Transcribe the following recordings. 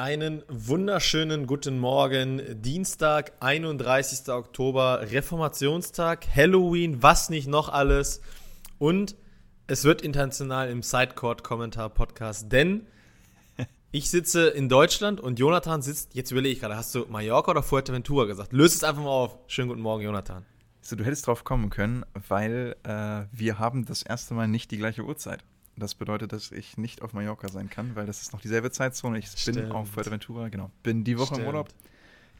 Einen wunderschönen guten Morgen. Dienstag, 31. Oktober, Reformationstag, Halloween, was nicht noch alles. Und es wird international im Sidecourt-Kommentar-Podcast, denn ich sitze in Deutschland und Jonathan sitzt, jetzt überlege ich gerade, hast du Mallorca oder Fuerteventura gesagt? Löst es einfach mal auf. Schönen guten Morgen, Jonathan. So, du hättest drauf kommen können, weil äh, wir haben das erste Mal nicht die gleiche Uhrzeit. Das bedeutet, dass ich nicht auf Mallorca sein kann, weil das ist noch dieselbe Zeitzone. Ich Stimmt. bin auf Fuerteventura, genau. Bin die Woche Stimmt. im Urlaub,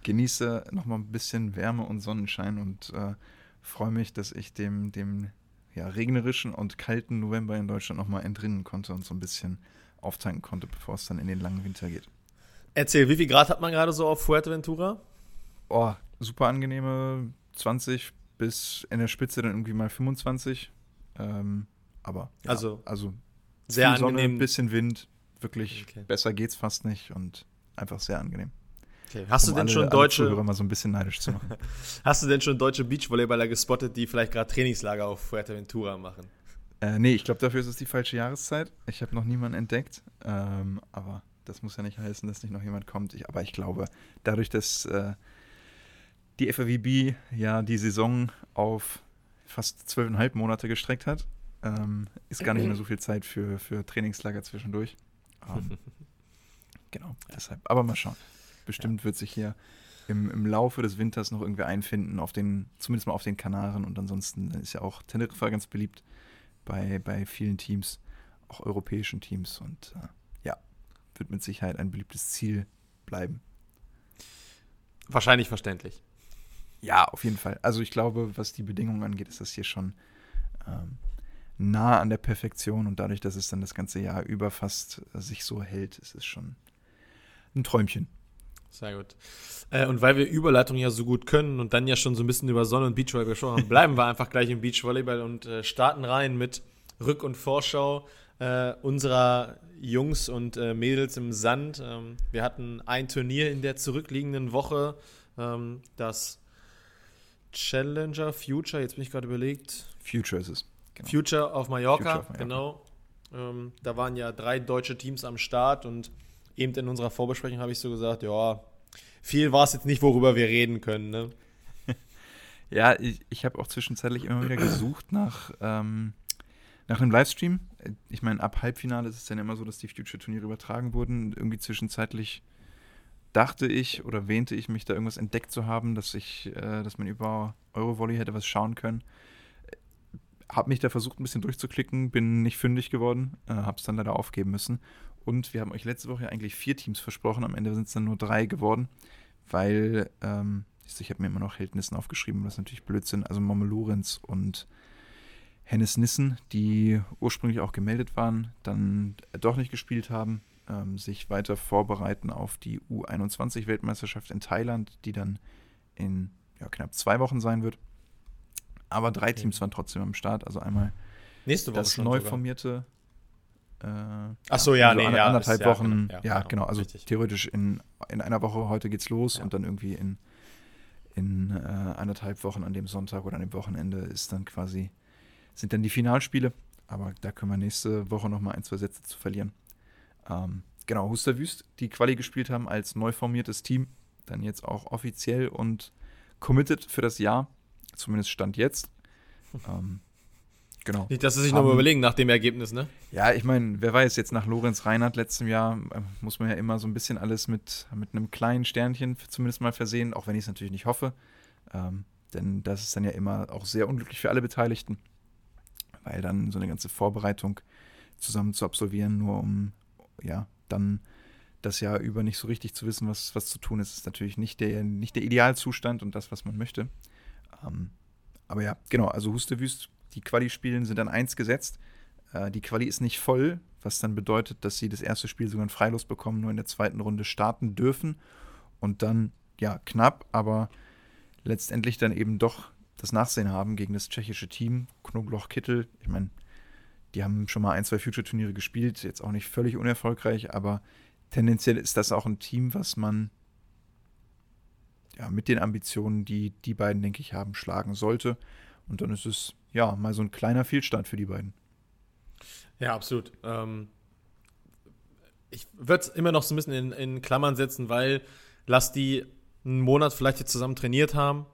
genieße nochmal ein bisschen Wärme und Sonnenschein und äh, freue mich, dass ich dem, dem ja, regnerischen und kalten November in Deutschland nochmal entrinnen konnte und so ein bisschen auftanken konnte, bevor es dann in den langen Winter geht. Erzähl, wie viel Grad hat man gerade so auf Fuerteventura? Oh, super angenehme 20 bis in der Spitze dann irgendwie mal 25. Ähm, aber ja, also, also sehr Sonne, angenehm. Ein bisschen Wind, wirklich okay. besser geht's fast nicht und einfach sehr angenehm. Okay. Hast um du denn alle, schon deutsche Zuhörer mal so ein bisschen neidisch zu machen? Hast du denn schon deutsche Beachvolleyballer gespottet, die vielleicht gerade Trainingslager auf Fuerteventura machen? Äh, nee, ich glaube, dafür ist es die falsche Jahreszeit. Ich habe noch niemanden entdeckt, ähm, aber das muss ja nicht heißen, dass nicht noch jemand kommt. Ich, aber ich glaube, dadurch, dass äh, die FAWB ja die Saison auf fast zwölfeinhalb Monate gestreckt hat, ähm, ist gar nicht mehr so viel Zeit für, für Trainingslager zwischendurch. Ähm, genau, deshalb. Aber mal schauen. Bestimmt ja. wird sich hier im, im Laufe des Winters noch irgendwie einfinden, auf den, zumindest mal auf den Kanaren. Und ansonsten ist ja auch Teneriffa ganz beliebt bei, bei vielen Teams, auch europäischen Teams. Und äh, ja, wird mit Sicherheit ein beliebtes Ziel bleiben. Wahrscheinlich verständlich. Ja, auf jeden Fall. Also ich glaube, was die Bedingungen angeht, ist das hier schon ähm, nah an der Perfektion und dadurch, dass es dann das ganze Jahr über fast äh, sich so hält, ist es schon ein Träumchen. Sehr gut. Äh, und weil wir Überleitung ja so gut können und dann ja schon so ein bisschen über Sonne und Beachvolleyball gesprochen haben, bleiben wir einfach gleich im Beachvolleyball und äh, starten rein mit Rück- und Vorschau äh, unserer Jungs und äh, Mädels im Sand. Ähm, wir hatten ein Turnier in der zurückliegenden Woche, ähm, das Challenger Future, jetzt bin ich gerade überlegt. Future ist es. Genau. Future auf Mallorca, Future genau. Ähm, da waren ja drei deutsche Teams am Start und eben in unserer Vorbesprechung habe ich so gesagt, ja, viel war es jetzt nicht, worüber wir reden können. Ne? ja, ich, ich habe auch zwischenzeitlich immer wieder gesucht nach, ähm, nach einem Livestream. Ich meine, ab Halbfinale ist es dann immer so, dass die Future-Turniere übertragen wurden. Irgendwie zwischenzeitlich dachte ich oder wähnte ich mich da irgendwas entdeckt zu haben, dass ich, äh, dass man über Eurovolley hätte was schauen können habe mich da versucht, ein bisschen durchzuklicken, bin nicht fündig geworden, äh, habe es dann leider aufgeben müssen. Und wir haben euch letzte Woche eigentlich vier Teams versprochen, am Ende sind es dann nur drei geworden, weil, ähm, ich habe mir immer noch Heldnissen aufgeschrieben, was natürlich Blödsinn, also Momme Lorenz und Hennes Nissen, die ursprünglich auch gemeldet waren, dann doch nicht gespielt haben, ähm, sich weiter vorbereiten auf die U21-Weltmeisterschaft in Thailand, die dann in ja, knapp zwei Wochen sein wird. Aber drei okay. Teams waren trotzdem am Start. Also einmal Nächste Woche das neu formierte. Äh, Ach so, ja, also nee, ja, anderthalb ist, Wochen. Ja, genau, ja, genau, genau also richtig. theoretisch in, in einer Woche, heute geht's los ja. und dann irgendwie in, in äh, anderthalb Wochen an dem Sonntag oder an dem Wochenende ist dann quasi, sind dann die Finalspiele. Aber da können wir nächste Woche nochmal ein, zwei Sätze zu verlieren. Ähm, genau, Huster Wüst, die Quali gespielt haben als neu formiertes Team, dann jetzt auch offiziell und committed für das Jahr zumindest Stand jetzt. ähm, genau. Nicht, dass sie sich nochmal überlegen nach dem Ergebnis, ne? Ja, ich meine, wer weiß, jetzt nach Lorenz Reinhardt letztem Jahr äh, muss man ja immer so ein bisschen alles mit, mit einem kleinen Sternchen zumindest mal versehen, auch wenn ich es natürlich nicht hoffe. Ähm, denn das ist dann ja immer auch sehr unglücklich für alle Beteiligten, weil dann so eine ganze Vorbereitung zusammen zu absolvieren, nur um ja dann das Jahr über nicht so richtig zu wissen, was, was zu tun ist, ist natürlich nicht der, nicht der Idealzustand und das, was man möchte. Ähm, aber ja, genau, also Hustewüst, die Quali-Spielen sind dann eins gesetzt. Äh, die Quali ist nicht voll, was dann bedeutet, dass sie das erste Spiel sogar Freilos bekommen, nur in der zweiten Runde starten dürfen. Und dann, ja, knapp, aber letztendlich dann eben doch das Nachsehen haben gegen das tschechische Team. Knobloch-Kittel, ich meine, die haben schon mal ein, zwei Future-Turniere gespielt, jetzt auch nicht völlig unerfolgreich, aber tendenziell ist das auch ein Team, was man ja, mit den Ambitionen, die die beiden, denke ich, haben, schlagen sollte. Und dann ist es ja mal so ein kleiner Fehlstand für die beiden. Ja, absolut. Ähm, ich würde es immer noch so ein bisschen in, in Klammern setzen, weil lass die einen Monat vielleicht jetzt zusammen trainiert haben.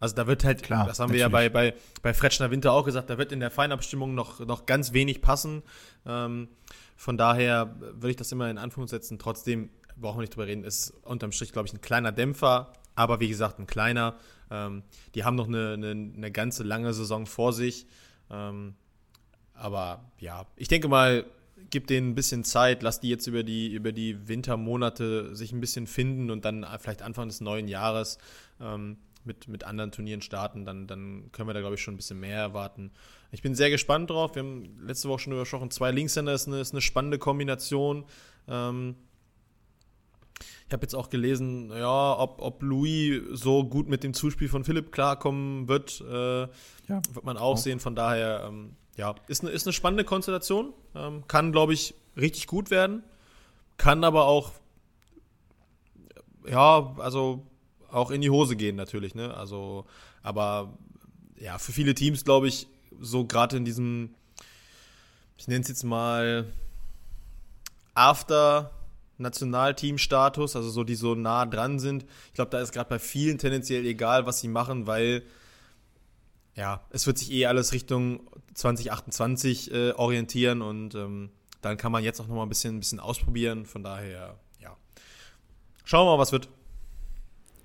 Also da wird halt, Klar, das haben natürlich. wir ja bei, bei, bei Fretschner Winter auch gesagt, da wird in der Feinabstimmung noch, noch ganz wenig passen. Ähm, von daher würde ich das immer in Anführung setzen. Trotzdem brauchen wir nicht drüber reden, ist unterm Strich, glaube ich, ein kleiner Dämpfer, aber wie gesagt, ein kleiner. Ähm, die haben noch eine, eine, eine, ganze lange Saison vor sich. Ähm, aber ja, ich denke mal, gib denen ein bisschen Zeit, lass die jetzt über die, über die Wintermonate sich ein bisschen finden und dann vielleicht Anfang des neuen Jahres ähm, mit, mit anderen Turnieren starten, dann, dann können wir da, glaube ich, schon ein bisschen mehr erwarten. Ich bin sehr gespannt drauf. Wir haben letzte Woche schon übersprochen, zwei Linkshänder ist eine, ist eine spannende Kombination. Ähm, ich habe jetzt auch gelesen, ja, ob, ob Louis so gut mit dem Zuspiel von Philipp klarkommen wird, äh, ja, wird man auch, auch, sehen. Von daher, ähm, ja, ist eine, ist eine spannende Konstellation. Ähm, kann, glaube ich, richtig gut werden. Kann aber auch, ja, also auch in die Hose gehen natürlich, ne? Also, aber ja, für viele Teams, glaube ich, so gerade in diesem, ich nenne es jetzt mal After Nationalteam-Status, also so die so nah dran sind. Ich glaube, da ist gerade bei vielen tendenziell egal, was sie machen, weil ja, es wird sich eh alles Richtung 2028 äh, orientieren und ähm, dann kann man jetzt auch noch mal ein bisschen, ein bisschen ausprobieren. Von daher, ja. Schauen wir mal, was wird.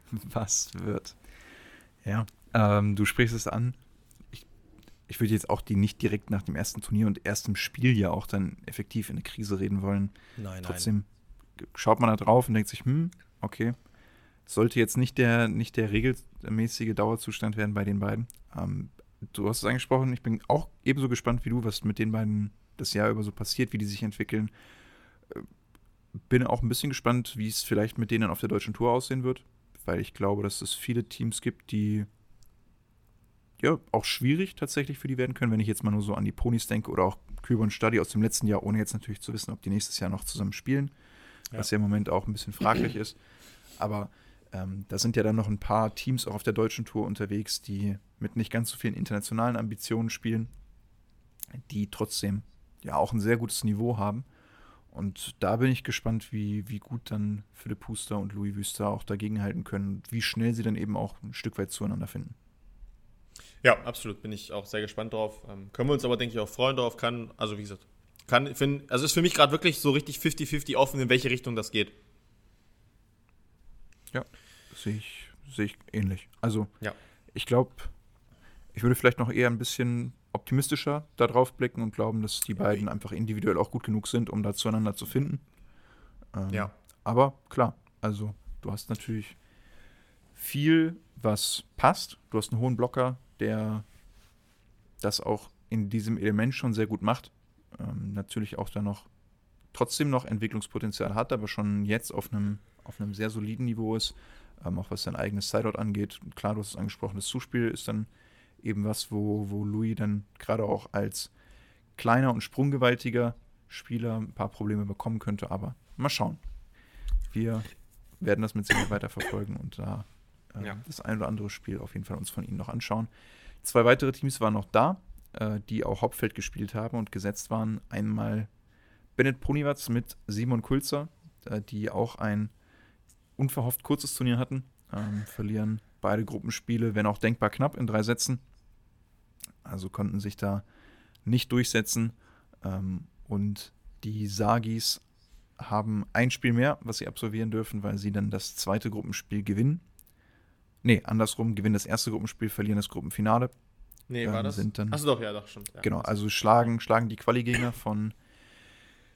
Was wird? Ja, ähm, du sprichst es an. Ich, ich würde jetzt auch die nicht direkt nach dem ersten Turnier und erstem Spiel ja auch dann effektiv in eine Krise reden wollen. Nein, Trotzdem nein. Schaut man da drauf und denkt sich, hm, okay, sollte jetzt nicht der, nicht der regelmäßige Dauerzustand werden bei den beiden. Ähm, du hast es angesprochen, ich bin auch ebenso gespannt wie du, was mit den beiden das Jahr über so passiert, wie die sich entwickeln. Äh, bin auch ein bisschen gespannt, wie es vielleicht mit denen auf der deutschen Tour aussehen wird, weil ich glaube, dass es viele Teams gibt, die ja auch schwierig tatsächlich für die werden können, wenn ich jetzt mal nur so an die Ponys denke oder auch Küber und Stadi aus dem letzten Jahr, ohne jetzt natürlich zu wissen, ob die nächstes Jahr noch zusammen spielen, ja. was ja im Moment auch ein bisschen fraglich ist. Aber ähm, da sind ja dann noch ein paar Teams auch auf der deutschen Tour unterwegs, die mit nicht ganz so vielen internationalen Ambitionen spielen, die trotzdem ja auch ein sehr gutes Niveau haben. Und da bin ich gespannt, wie, wie gut dann Philipp Huster und Louis Wüster auch dagegenhalten können, wie schnell sie dann eben auch ein Stück weit zueinander finden. Ja, absolut. Bin ich auch sehr gespannt drauf. Ähm, können wir uns aber, denke ich, auch freuen darauf. Kann, also wie gesagt, kann, find, also ist für mich gerade wirklich so richtig 50-50 offen, in welche Richtung das geht. Ja, sehe ich, seh ich ähnlich. Also, ja. ich glaube, ich würde vielleicht noch eher ein bisschen optimistischer da drauf blicken und glauben, dass die beiden einfach individuell auch gut genug sind, um da zueinander zu finden. Ähm, ja. Aber klar, also du hast natürlich viel, was passt. Du hast einen hohen Blocker, der das auch in diesem Element schon sehr gut macht. Ähm, natürlich auch da noch trotzdem noch Entwicklungspotenzial hat, aber schon jetzt auf einem, auf einem sehr soliden Niveau ist, ähm, auch was sein eigenes Sideout angeht. Klar, du hast es angesprochen, das Zuspiel ist dann eben was, wo, wo Louis dann gerade auch als kleiner und sprunggewaltiger Spieler ein paar Probleme bekommen könnte, aber mal schauen. Wir werden das mit Sicherheit weiter verfolgen und da äh, ja. das ein oder andere Spiel auf jeden Fall uns von ihnen noch anschauen. Zwei weitere Teams waren noch da, äh, die auch Hauptfeld gespielt haben und gesetzt waren. Einmal Bennett Ponywatz mit Simon Kulzer, äh, die auch ein unverhofft kurzes Turnier hatten, ähm, verlieren beide Gruppenspiele, wenn auch denkbar knapp, in drei Sätzen. Also konnten sich da nicht durchsetzen. Ähm, und die Sagis haben ein Spiel mehr, was sie absolvieren dürfen, weil sie dann das zweite Gruppenspiel gewinnen. Nee, andersrum, gewinnen das erste Gruppenspiel, verlieren das Gruppenfinale. Nee, ähm, war das? Sind dann, Achso, doch, ja, doch, schon. Ja. Genau, also schlagen, schlagen die Quali-Gegner von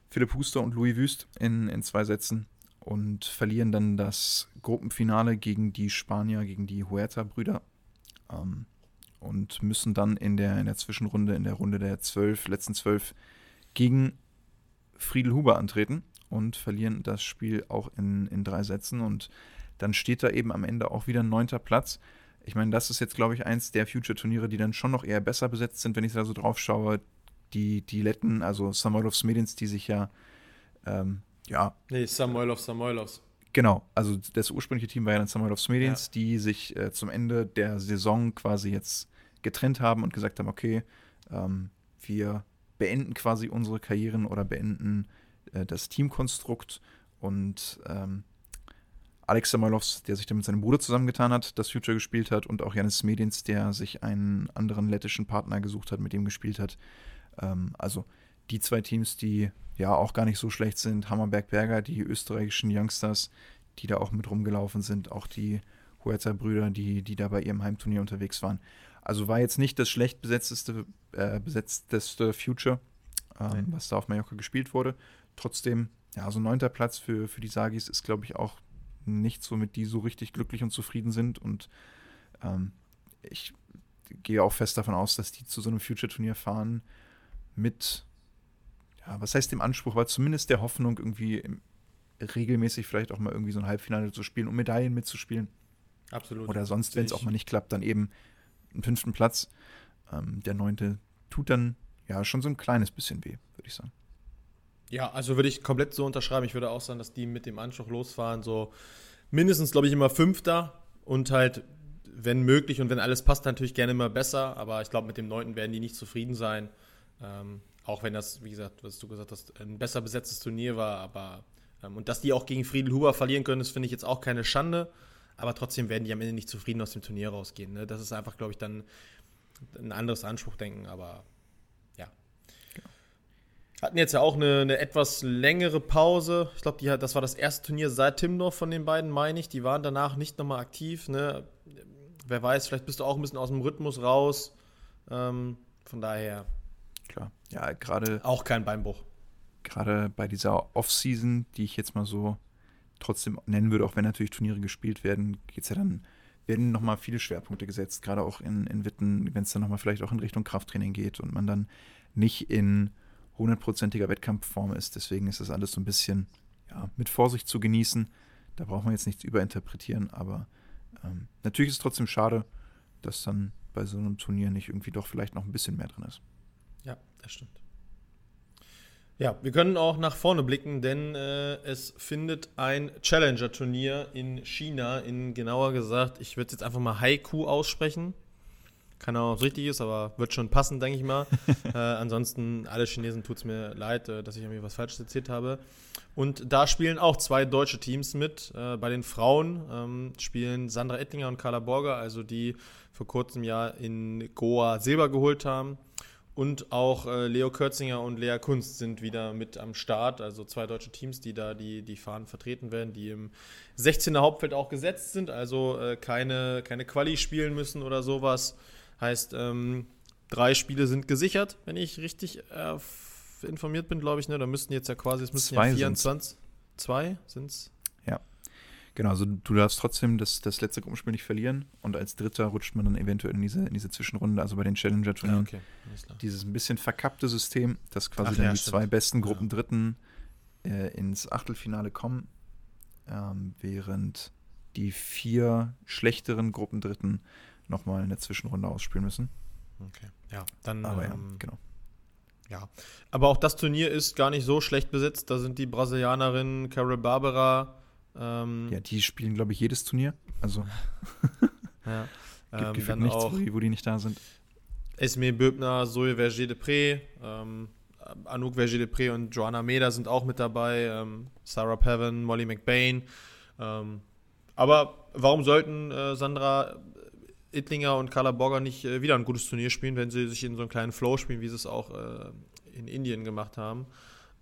Philipp Huster und Louis Wüst in, in zwei Sätzen und verlieren dann das Gruppenfinale gegen die Spanier, gegen die Huerta-Brüder. Ähm, und müssen dann in der, in der Zwischenrunde, in der Runde der zwölf, letzten zwölf, gegen Friedel Huber antreten und verlieren das Spiel auch in, in drei Sätzen. Und dann steht da eben am Ende auch wieder ein neunter Platz. Ich meine, das ist jetzt, glaube ich, eins der Future-Turniere, die dann schon noch eher besser besetzt sind, wenn ich da so drauf schaue. Die, die Letten, also Samoilovs Medins, die sich ja ähm, ja. Nee, Samoilovs, Samoilovs. Genau, also das ursprüngliche Team war ja dann Samoilovs Medins, ja. die sich äh, zum Ende der Saison quasi jetzt getrennt haben und gesagt haben, okay, ähm, wir beenden quasi unsere Karrieren oder beenden äh, das Teamkonstrukt und ähm, Alex Samoilovs, der sich dann mit seinem Bruder zusammengetan hat, das Future gespielt hat und auch Janis Medins, der sich einen anderen lettischen Partner gesucht hat, mit dem gespielt hat. Ähm, also die zwei Teams, die ja auch gar nicht so schlecht sind, Hammerberg-Berger, die österreichischen Youngsters, die da auch mit rumgelaufen sind, auch die Huerta-Brüder, die, die da bei ihrem Heimturnier unterwegs waren. Also war jetzt nicht das schlecht besetzteste, äh, besetzteste Future, ähm, was da auf Mallorca gespielt wurde. Trotzdem, ja, so neunter Platz für, für die Sagis ist, glaube ich, auch nicht so, mit die so richtig glücklich und zufrieden sind. Und ähm, ich gehe auch fest davon aus, dass die zu so einem Future-Turnier fahren mit, ja, was heißt dem Anspruch, aber zumindest der Hoffnung, irgendwie regelmäßig vielleicht auch mal irgendwie so ein Halbfinale zu spielen, um Medaillen mitzuspielen. Absolut. Oder sonst, wenn es auch mal nicht klappt, dann eben einen fünften Platz. Ähm, der neunte tut dann ja schon so ein kleines bisschen weh, würde ich sagen. Ja, also würde ich komplett so unterschreiben. Ich würde auch sagen, dass die mit dem Anspruch losfahren, so mindestens, glaube ich, immer Fünfter und halt, wenn möglich und wenn alles passt, natürlich gerne immer besser. Aber ich glaube, mit dem Neunten werden die nicht zufrieden sein. Ähm, auch wenn das, wie gesagt, was du gesagt hast, ein besser besetztes Turnier war. Aber ähm, und dass die auch gegen Friedel Huber verlieren können, das finde ich jetzt auch keine Schande. Aber trotzdem werden die am Ende nicht zufrieden aus dem Turnier rausgehen. Ne? Das ist einfach, glaube ich, dann ein anderes Anspruchdenken. Aber hatten jetzt ja auch eine, eine etwas längere Pause. Ich glaube, das war das erste Turnier seit Timdorf von den beiden, meine ich. Die waren danach nicht nochmal aktiv. Ne? Wer weiß, vielleicht bist du auch ein bisschen aus dem Rhythmus raus. Ähm, von daher. Klar. Ja, gerade. Auch kein Beinbruch. Gerade bei dieser Off-Season, die ich jetzt mal so trotzdem nennen würde, auch wenn natürlich Turniere gespielt werden, geht es ja dann, werden nochmal viele Schwerpunkte gesetzt, gerade auch in, in Witten, wenn es dann nochmal vielleicht auch in Richtung Krafttraining geht und man dann nicht in hundertprozentiger Wettkampfform ist. Deswegen ist das alles so ein bisschen ja, mit Vorsicht zu genießen. Da braucht man jetzt nichts überinterpretieren, aber ähm, natürlich ist es trotzdem schade, dass dann bei so einem Turnier nicht irgendwie doch vielleicht noch ein bisschen mehr drin ist. Ja, das stimmt. Ja, wir können auch nach vorne blicken, denn äh, es findet ein Challenger-Turnier in China, in genauer gesagt, ich würde jetzt einfach mal Haiku aussprechen. Keine Ahnung, ob es richtig ist, aber wird schon passen, denke ich mal. äh, ansonsten, alle Chinesen tut es mir leid, äh, dass ich irgendwie was Falsches erzählt habe. Und da spielen auch zwei deutsche Teams mit. Äh, bei den Frauen ähm, spielen Sandra Ettlinger und Carla Borger, also die vor kurzem Jahr in Goa Silber geholt haben. Und auch äh, Leo Kürzinger und Lea Kunst sind wieder mit am Start, also zwei deutsche Teams, die da die, die Fahnen vertreten werden, die im 16er Hauptfeld auch gesetzt sind, also äh, keine, keine Quali spielen müssen oder sowas. Heißt, ähm, drei Spiele sind gesichert, wenn ich richtig äh, informiert bin, glaube ich. Ne? Da müssten jetzt ja quasi, es müssten Zwei ja 24. Sind's. Zwei sind es? Ja. Genau, also du darfst trotzdem das, das letzte Gruppenspiel nicht verlieren und als Dritter rutscht man dann eventuell in diese, in diese Zwischenrunde, also bei den Challenger-Turnieren. Ja, okay. Dieses ein bisschen verkappte System, dass quasi Ach, dann ja, die stimmt. zwei besten Gruppendritten ja. äh, ins Achtelfinale kommen, ähm, während die vier schlechteren Gruppendritten nochmal eine Zwischenrunde ausspielen müssen. Okay, ja, dann. Aber ja, ähm, genau. Ja, aber auch das Turnier ist gar nicht so schlecht besetzt. Da sind die Brasilianerinnen Carol Barbera. Ähm, ja, die spielen, glaube ich, jedes Turnier. Also. ja. gibt ähm, dann nichts, auch, wo die, wo die nicht da sind. Esme Böbner, Zoe Verger-Depré, ähm, Anouk Verger-Depré und Joanna Meda sind auch mit dabei. Ähm, Sarah Pevin, Molly McBain. Ähm, aber warum sollten äh, Sandra Ittlinger und Carla Borger nicht äh, wieder ein gutes Turnier spielen, wenn sie sich in so einen kleinen Flow spielen, wie sie es auch äh, in Indien gemacht haben.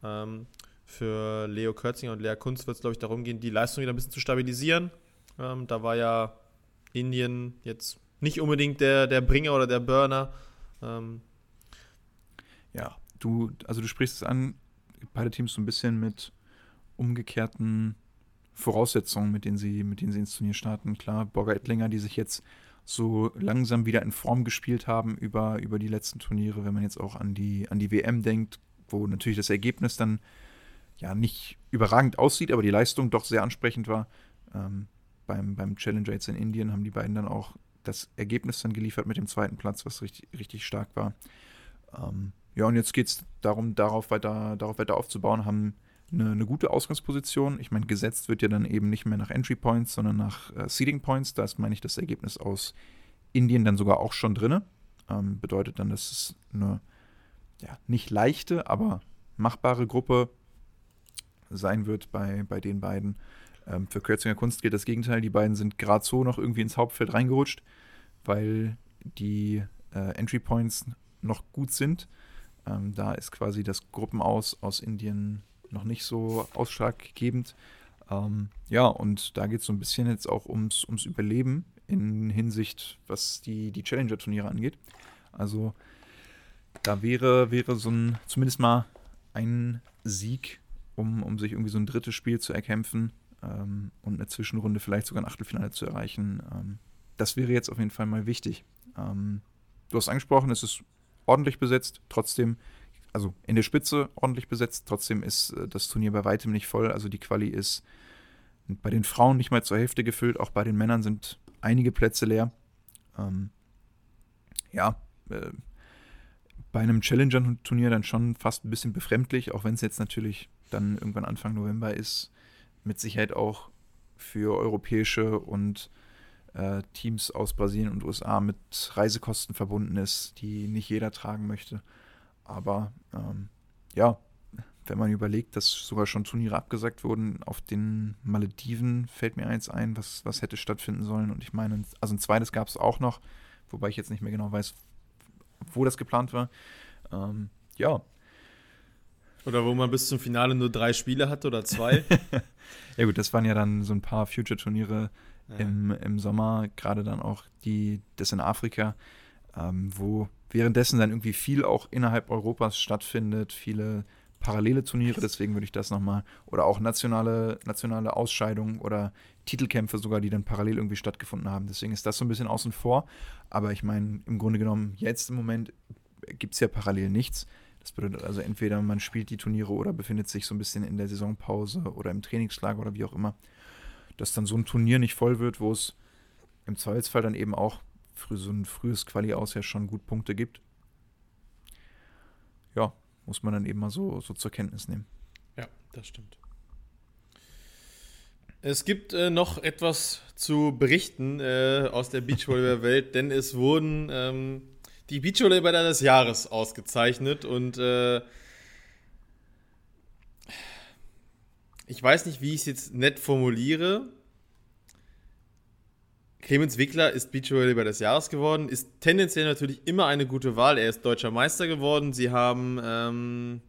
Ähm, für Leo Kürzinger und Lea Kunz wird es, glaube ich, darum gehen, die Leistung wieder ein bisschen zu stabilisieren. Ähm, da war ja Indien jetzt nicht unbedingt der, der Bringer oder der Burner. Ähm, ja, du, also du sprichst es an, beide Teams so ein bisschen mit umgekehrten Voraussetzungen, mit denen sie, mit denen sie ins Turnier starten. Klar, Borger Ettlinger, die sich jetzt so langsam wieder in Form gespielt haben über, über die letzten Turniere, wenn man jetzt auch an die, an die WM denkt, wo natürlich das Ergebnis dann ja nicht überragend aussieht, aber die Leistung doch sehr ansprechend war. Ähm, beim, beim Challenger jetzt in Indien haben die beiden dann auch das Ergebnis dann geliefert mit dem zweiten Platz, was richtig, richtig stark war. Ähm, ja, und jetzt geht es darum, darauf weiter, darauf weiter aufzubauen, haben eine, eine gute Ausgangsposition. Ich meine, gesetzt wird ja dann eben nicht mehr nach Entry Points, sondern nach äh, Seeding Points. Da ist, meine ich, das Ergebnis aus Indien dann sogar auch schon drin. Ähm, bedeutet dann, dass es eine ja, nicht leichte, aber machbare Gruppe sein wird bei, bei den beiden. Ähm, für Kürzinger Kunst gilt das Gegenteil. Die beiden sind gerade so noch irgendwie ins Hauptfeld reingerutscht, weil die äh, Entry Points noch gut sind. Ähm, da ist quasi das Gruppenaus aus Indien noch nicht so ausschlaggebend. Ähm, ja, und da geht es so ein bisschen jetzt auch ums, ums Überleben in Hinsicht, was die, die Challenger-Turniere angeht. Also da wäre, wäre so ein, zumindest mal ein Sieg, um, um sich irgendwie so ein drittes Spiel zu erkämpfen ähm, und eine Zwischenrunde vielleicht sogar ein Achtelfinale zu erreichen. Ähm, das wäre jetzt auf jeden Fall mal wichtig. Ähm, du hast angesprochen, es ist ordentlich besetzt, trotzdem, also in der Spitze ordentlich besetzt, trotzdem ist äh, das Turnier bei weitem nicht voll. Also die Quali ist bei den Frauen nicht mal zur Hälfte gefüllt, auch bei den Männern sind einige Plätze leer. Ähm, ja, äh, bei einem Challenger-Turnier dann schon fast ein bisschen befremdlich, auch wenn es jetzt natürlich dann irgendwann Anfang November ist, mit Sicherheit auch für europäische und äh, Teams aus Brasilien und USA mit Reisekosten verbunden ist, die nicht jeder tragen möchte. Aber ähm, ja, wenn man überlegt, dass sogar schon Turniere abgesagt wurden, auf den Malediven fällt mir eins ein, was, was hätte stattfinden sollen. Und ich meine, also ein zweites gab es auch noch, wobei ich jetzt nicht mehr genau weiß, wo das geplant war. Ähm, ja. Oder wo man bis zum Finale nur drei Spiele hatte oder zwei. ja gut, das waren ja dann so ein paar Future-Turniere ja. im, im Sommer, gerade dann auch die, das in Afrika, ähm, wo währenddessen dann irgendwie viel auch innerhalb Europas stattfindet, viele parallele Turniere, deswegen würde ich das nochmal, oder auch nationale, nationale Ausscheidungen oder Titelkämpfe sogar, die dann parallel irgendwie stattgefunden haben. Deswegen ist das so ein bisschen außen vor. Aber ich meine, im Grunde genommen, jetzt im Moment gibt es ja parallel nichts. Das bedeutet also entweder man spielt die Turniere oder befindet sich so ein bisschen in der Saisonpause oder im Trainingslager oder wie auch immer. Dass dann so ein Turnier nicht voll wird, wo es im Zweifelsfall dann eben auch für so ein frühes Quali aus ja schon gut Punkte gibt. Ja, muss man dann eben mal so, so zur Kenntnis nehmen. Ja, das stimmt. Es gibt äh, noch etwas zu berichten äh, aus der Beachvolleyball-Welt, denn es wurden ähm, die Beachvolleyballer des Jahres ausgezeichnet und äh, ich weiß nicht, wie ich es jetzt nett formuliere. Clemens Wickler ist Beachvolleyballer des Jahres geworden, ist tendenziell natürlich immer eine gute Wahl. Er ist deutscher Meister geworden. Sie haben ähm,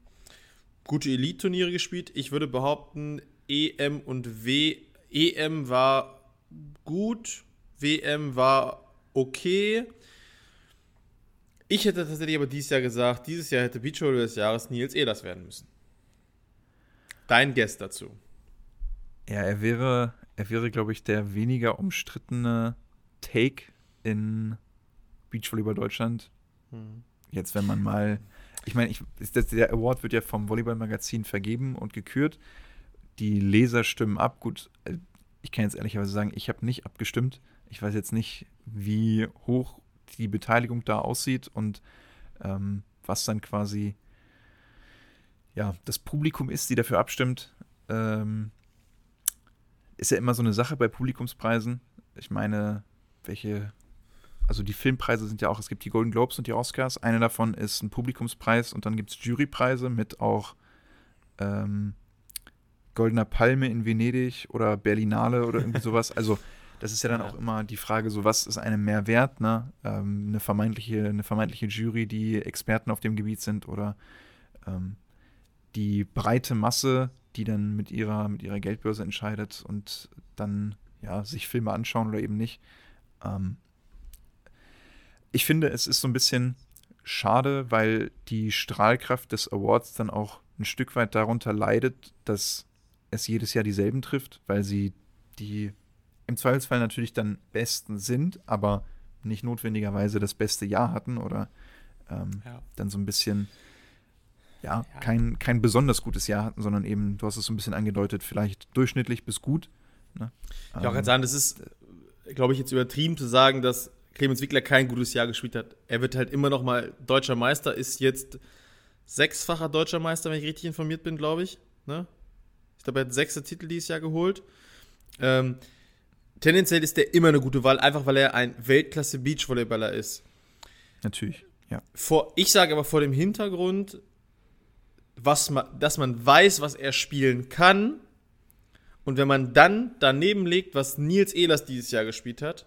gute Elite-Turniere gespielt. Ich würde behaupten, EM und W. EM war gut, WM war okay. Ich hätte tatsächlich aber dieses Jahr gesagt, dieses Jahr hätte Beachvolleyballer des Jahres Nils Ehlers werden müssen. Dein Guest dazu. Ja, er wäre er wäre, glaube ich, der weniger umstrittene Take in Beachvolleyball Deutschland. Hm. Jetzt, wenn man mal, ich meine, ich, der Award wird ja vom Volleyball-Magazin vergeben und gekürt. Die Leser stimmen ab. Gut, äh, ich kann jetzt ehrlicherweise sagen, ich habe nicht abgestimmt. Ich weiß jetzt nicht, wie hoch die Beteiligung da aussieht und ähm, was dann quasi ja, das Publikum ist, die dafür abstimmt. Ähm, ist ja immer so eine Sache bei Publikumspreisen. Ich meine, welche, also die Filmpreise sind ja auch, es gibt die Golden Globes und die Oscars. Eine davon ist ein Publikumspreis und dann gibt es Jurypreise mit auch ähm, Goldener Palme in Venedig oder Berlinale oder irgendwie sowas. Also das ist ja dann auch immer die Frage, so was ist einem mehr wert, ne? Ähm, eine, vermeintliche, eine vermeintliche Jury, die Experten auf dem Gebiet sind oder ähm, die breite Masse, die dann mit ihrer, mit ihrer Geldbörse entscheidet und dann ja, sich Filme anschauen oder eben nicht. Ähm, ich finde, es ist so ein bisschen schade, weil die Strahlkraft des Awards dann auch ein Stück weit darunter leidet, dass es jedes Jahr dieselben trifft, weil sie die im Zweifelsfall natürlich dann besten sind, aber nicht notwendigerweise das beste Jahr hatten oder ähm, ja. dann so ein bisschen ja, ja, Kein, kein besonders gutes Jahr hatten, sondern eben, du hast es so ein bisschen angedeutet, vielleicht durchschnittlich bis gut. Ne? Ich ähm, auch sagen, das ist, glaube ich, jetzt übertrieben zu sagen, dass Clemens Wickler kein gutes Jahr gespielt hat. Er wird halt immer noch mal deutscher Meister, ist jetzt sechsfacher deutscher Meister, wenn ich richtig informiert bin, glaube ich. Ne? Ich glaube, er hat sechste Titel dieses Jahr geholt. Ähm, tendenziell ist er immer eine gute Wahl, einfach weil er ein Weltklasse-Beachvolleyballer ist. Natürlich, ja. Vor, ich sage aber vor dem Hintergrund, was man, dass man weiß, was er spielen kann. Und wenn man dann daneben legt, was Nils Ehlers dieses Jahr gespielt hat,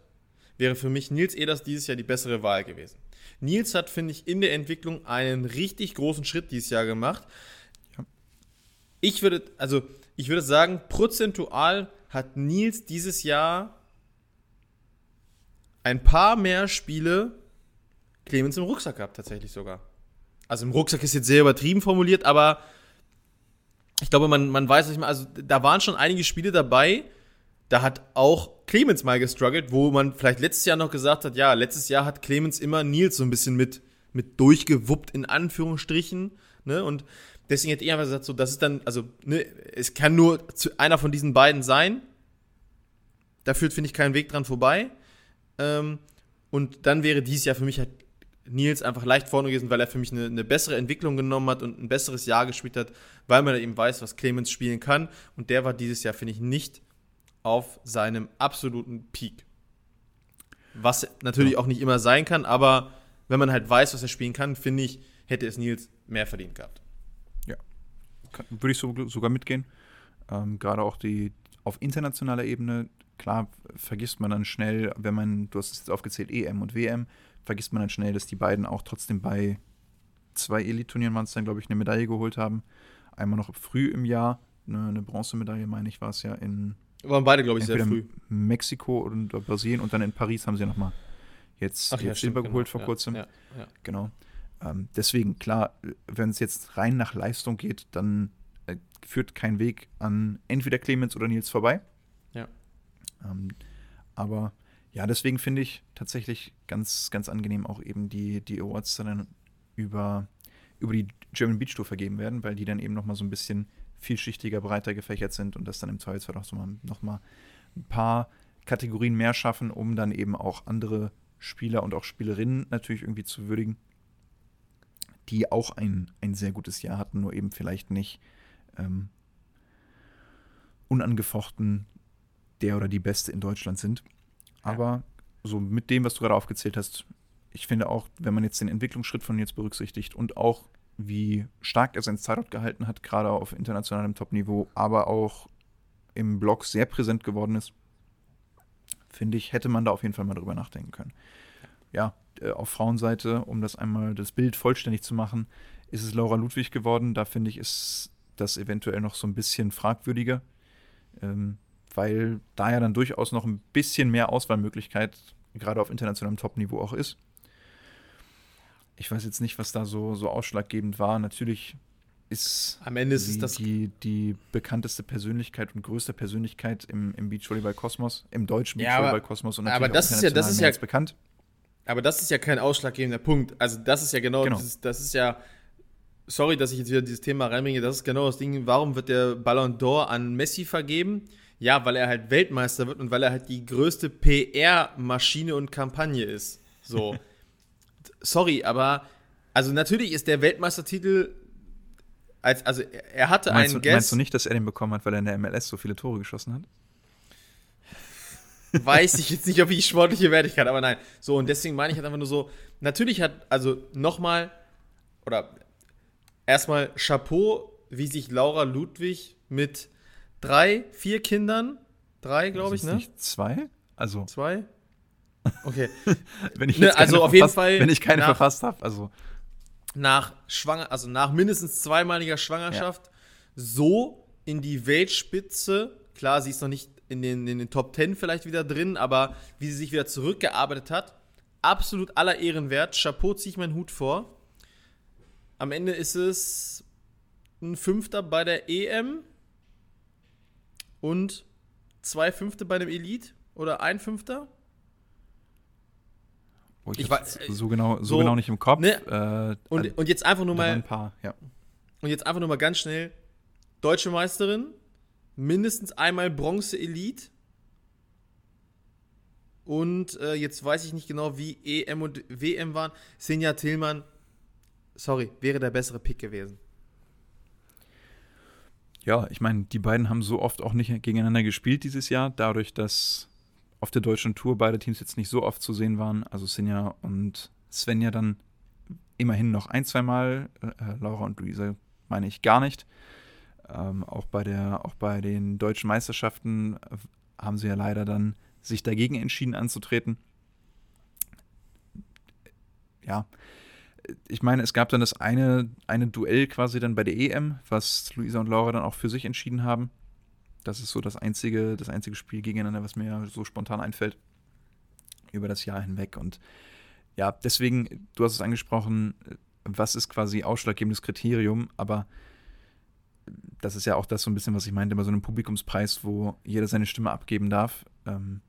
wäre für mich Nils Ehlers dieses Jahr die bessere Wahl gewesen. Nils hat, finde ich, in der Entwicklung einen richtig großen Schritt dieses Jahr gemacht. Ja. Ich würde, also ich würde sagen, prozentual hat Nils dieses Jahr ein paar mehr Spiele Clemens im Rucksack gehabt, tatsächlich sogar. Also im Rucksack ist jetzt sehr übertrieben formuliert, aber ich glaube, man, man weiß nicht mehr, also da waren schon einige Spiele dabei, da hat auch Clemens mal gestruggelt, wo man vielleicht letztes Jahr noch gesagt hat, ja, letztes Jahr hat Clemens immer Nils so ein bisschen mit, mit durchgewuppt, in Anführungsstrichen, ne, und deswegen hätte ich einfach gesagt, so, das ist dann, also, ne, es kann nur einer von diesen beiden sein, da führt, finde ich, keinen Weg dran vorbei, ähm, und dann wäre dieses Jahr für mich halt Nils einfach leicht vorne gewesen, weil er für mich eine, eine, bessere Entwicklung genommen hat und ein besseres Jahr gespielt hat, weil man eben weiß, was Clemens spielen kann. Und der war dieses Jahr, finde ich, nicht auf seinem absoluten Peak. Was natürlich ja. auch nicht immer sein kann, aber wenn man halt weiß, was er spielen kann, finde ich, hätte es Nils mehr verdient gehabt. Ja, würde ich so, sogar mitgehen. Ähm, Gerade auch die auf internationaler Ebene, klar vergisst man dann schnell, wenn man, du hast es jetzt aufgezählt, EM und WM, vergisst man dann schnell, dass die beiden auch trotzdem bei zwei Elite-Turnieren waren es dann, glaube ich, eine Medaille geholt haben. Einmal noch früh im Jahr, eine, eine Bronzemedaille, meine ich, war es ja in. Waren beide, glaube ich, sehr früh. Mexiko und Brasilien und dann in Paris haben sie nochmal jetzt, Ach, jetzt ja, Silber stimmt, geholt genau. vor kurzem. Ja, ja, genau. Ähm, deswegen, klar, wenn es jetzt rein nach Leistung geht, dann äh, führt kein Weg an entweder Clemens oder Nils vorbei. Ja. Ähm, aber ja, deswegen finde ich tatsächlich ganz, ganz angenehm auch eben die, die Awards dann über, über die German Beach Tour vergeben werden, weil die dann eben nochmal so ein bisschen vielschichtiger, breiter gefächert sind und das dann im Zweifelsfall auch so mal, nochmal ein paar Kategorien mehr schaffen, um dann eben auch andere Spieler und auch Spielerinnen natürlich irgendwie zu würdigen, die auch ein, ein sehr gutes Jahr hatten, nur eben vielleicht nicht ähm, unangefochten der oder die Beste in Deutschland sind. Aber so mit dem, was du gerade aufgezählt hast, ich finde auch, wenn man jetzt den Entwicklungsschritt von jetzt berücksichtigt und auch wie stark er sein Zeitort gehalten hat, gerade auf internationalem Top-Niveau, aber auch im Blog sehr präsent geworden ist, finde ich, hätte man da auf jeden Fall mal drüber nachdenken können. Ja, äh, auf Frauenseite, um das einmal das Bild vollständig zu machen, ist es Laura Ludwig geworden. Da finde ich, ist das eventuell noch so ein bisschen fragwürdiger. Ähm, weil da ja dann durchaus noch ein bisschen mehr Auswahlmöglichkeit gerade auf internationalem Top-Niveau auch ist. Ich weiß jetzt nicht, was da so, so ausschlaggebend war. Natürlich ist, Am Ende ist die, das die, die bekannteste Persönlichkeit und größte Persönlichkeit im, im Beachvolleyball-Kosmos, im deutschen ja, Beachvolleyball-Kosmos und natürlich aber das ist ja, das ist ja bekannt. Aber das ist ja kein ausschlaggebender Punkt. Also das ist ja genau, genau. Dieses, das ist ja, sorry, dass ich jetzt wieder dieses Thema reinbringe, das ist genau das Ding, warum wird der Ballon d'Or an Messi vergeben? Ja, weil er halt Weltmeister wird und weil er halt die größte PR-Maschine und Kampagne ist. So. Sorry, aber also natürlich ist der Weltmeistertitel als, also er hatte meinst einen du, Guest. Meinst du nicht, dass er den bekommen hat, weil er in der MLS so viele Tore geschossen hat? Weiß ich jetzt nicht, ob ich sportliche Wertigkeit, aber nein. So, und deswegen meine ich halt einfach nur so, natürlich hat, also nochmal, oder erstmal Chapeau, wie sich Laura Ludwig mit drei, vier Kindern. Drei, glaube ich, ne? Nicht zwei? Also. Zwei? Okay. wenn ich ne, also auf jeden Fall. Wenn ich keine nach, verfasst habe, also. Nach Schwanger, also nach mindestens zweimaliger Schwangerschaft ja. so in die Weltspitze. Klar, sie ist noch nicht in den, in den Top Ten vielleicht wieder drin, aber wie sie sich wieder zurückgearbeitet hat, absolut aller Ehren wert. Chapeau ziehe ich meinen Hut vor. Am Ende ist es ein Fünfter bei der EM und zwei Fünfte bei dem Elite oder ein Fünfter. Oh, ich, ich weiß so genau, so, so, genau nicht im Kopf. Ne? Äh, und, und jetzt einfach nur mal ein paar, ja. Und jetzt einfach nur mal ganz schnell deutsche Meisterin, mindestens einmal Bronze Elite. Und äh, jetzt weiß ich nicht genau, wie EM und WM waren. Senja Tillmann, sorry, wäre der bessere Pick gewesen. Ja, ich meine, die beiden haben so oft auch nicht gegeneinander gespielt dieses Jahr, dadurch, dass auf der deutschen Tour beide Teams jetzt nicht so oft zu sehen waren. Also Sinja und Svenja dann immerhin noch ein, zweimal, äh, Laura und Luisa meine ich gar nicht. Ähm, auch, bei der, auch bei den deutschen Meisterschaften äh, haben sie ja leider dann sich dagegen entschieden anzutreten. Ja, ich meine, es gab dann das eine, eine Duell quasi dann bei der EM, was Luisa und Laura dann auch für sich entschieden haben. Das ist so das einzige, das einzige Spiel gegeneinander, was mir so spontan einfällt über das Jahr hinweg. Und ja, deswegen, du hast es angesprochen, was ist quasi ausschlaggebendes Kriterium, aber das ist ja auch das so ein bisschen, was ich meinte, bei so einem Publikumspreis, wo jeder seine Stimme abgeben darf, ähm,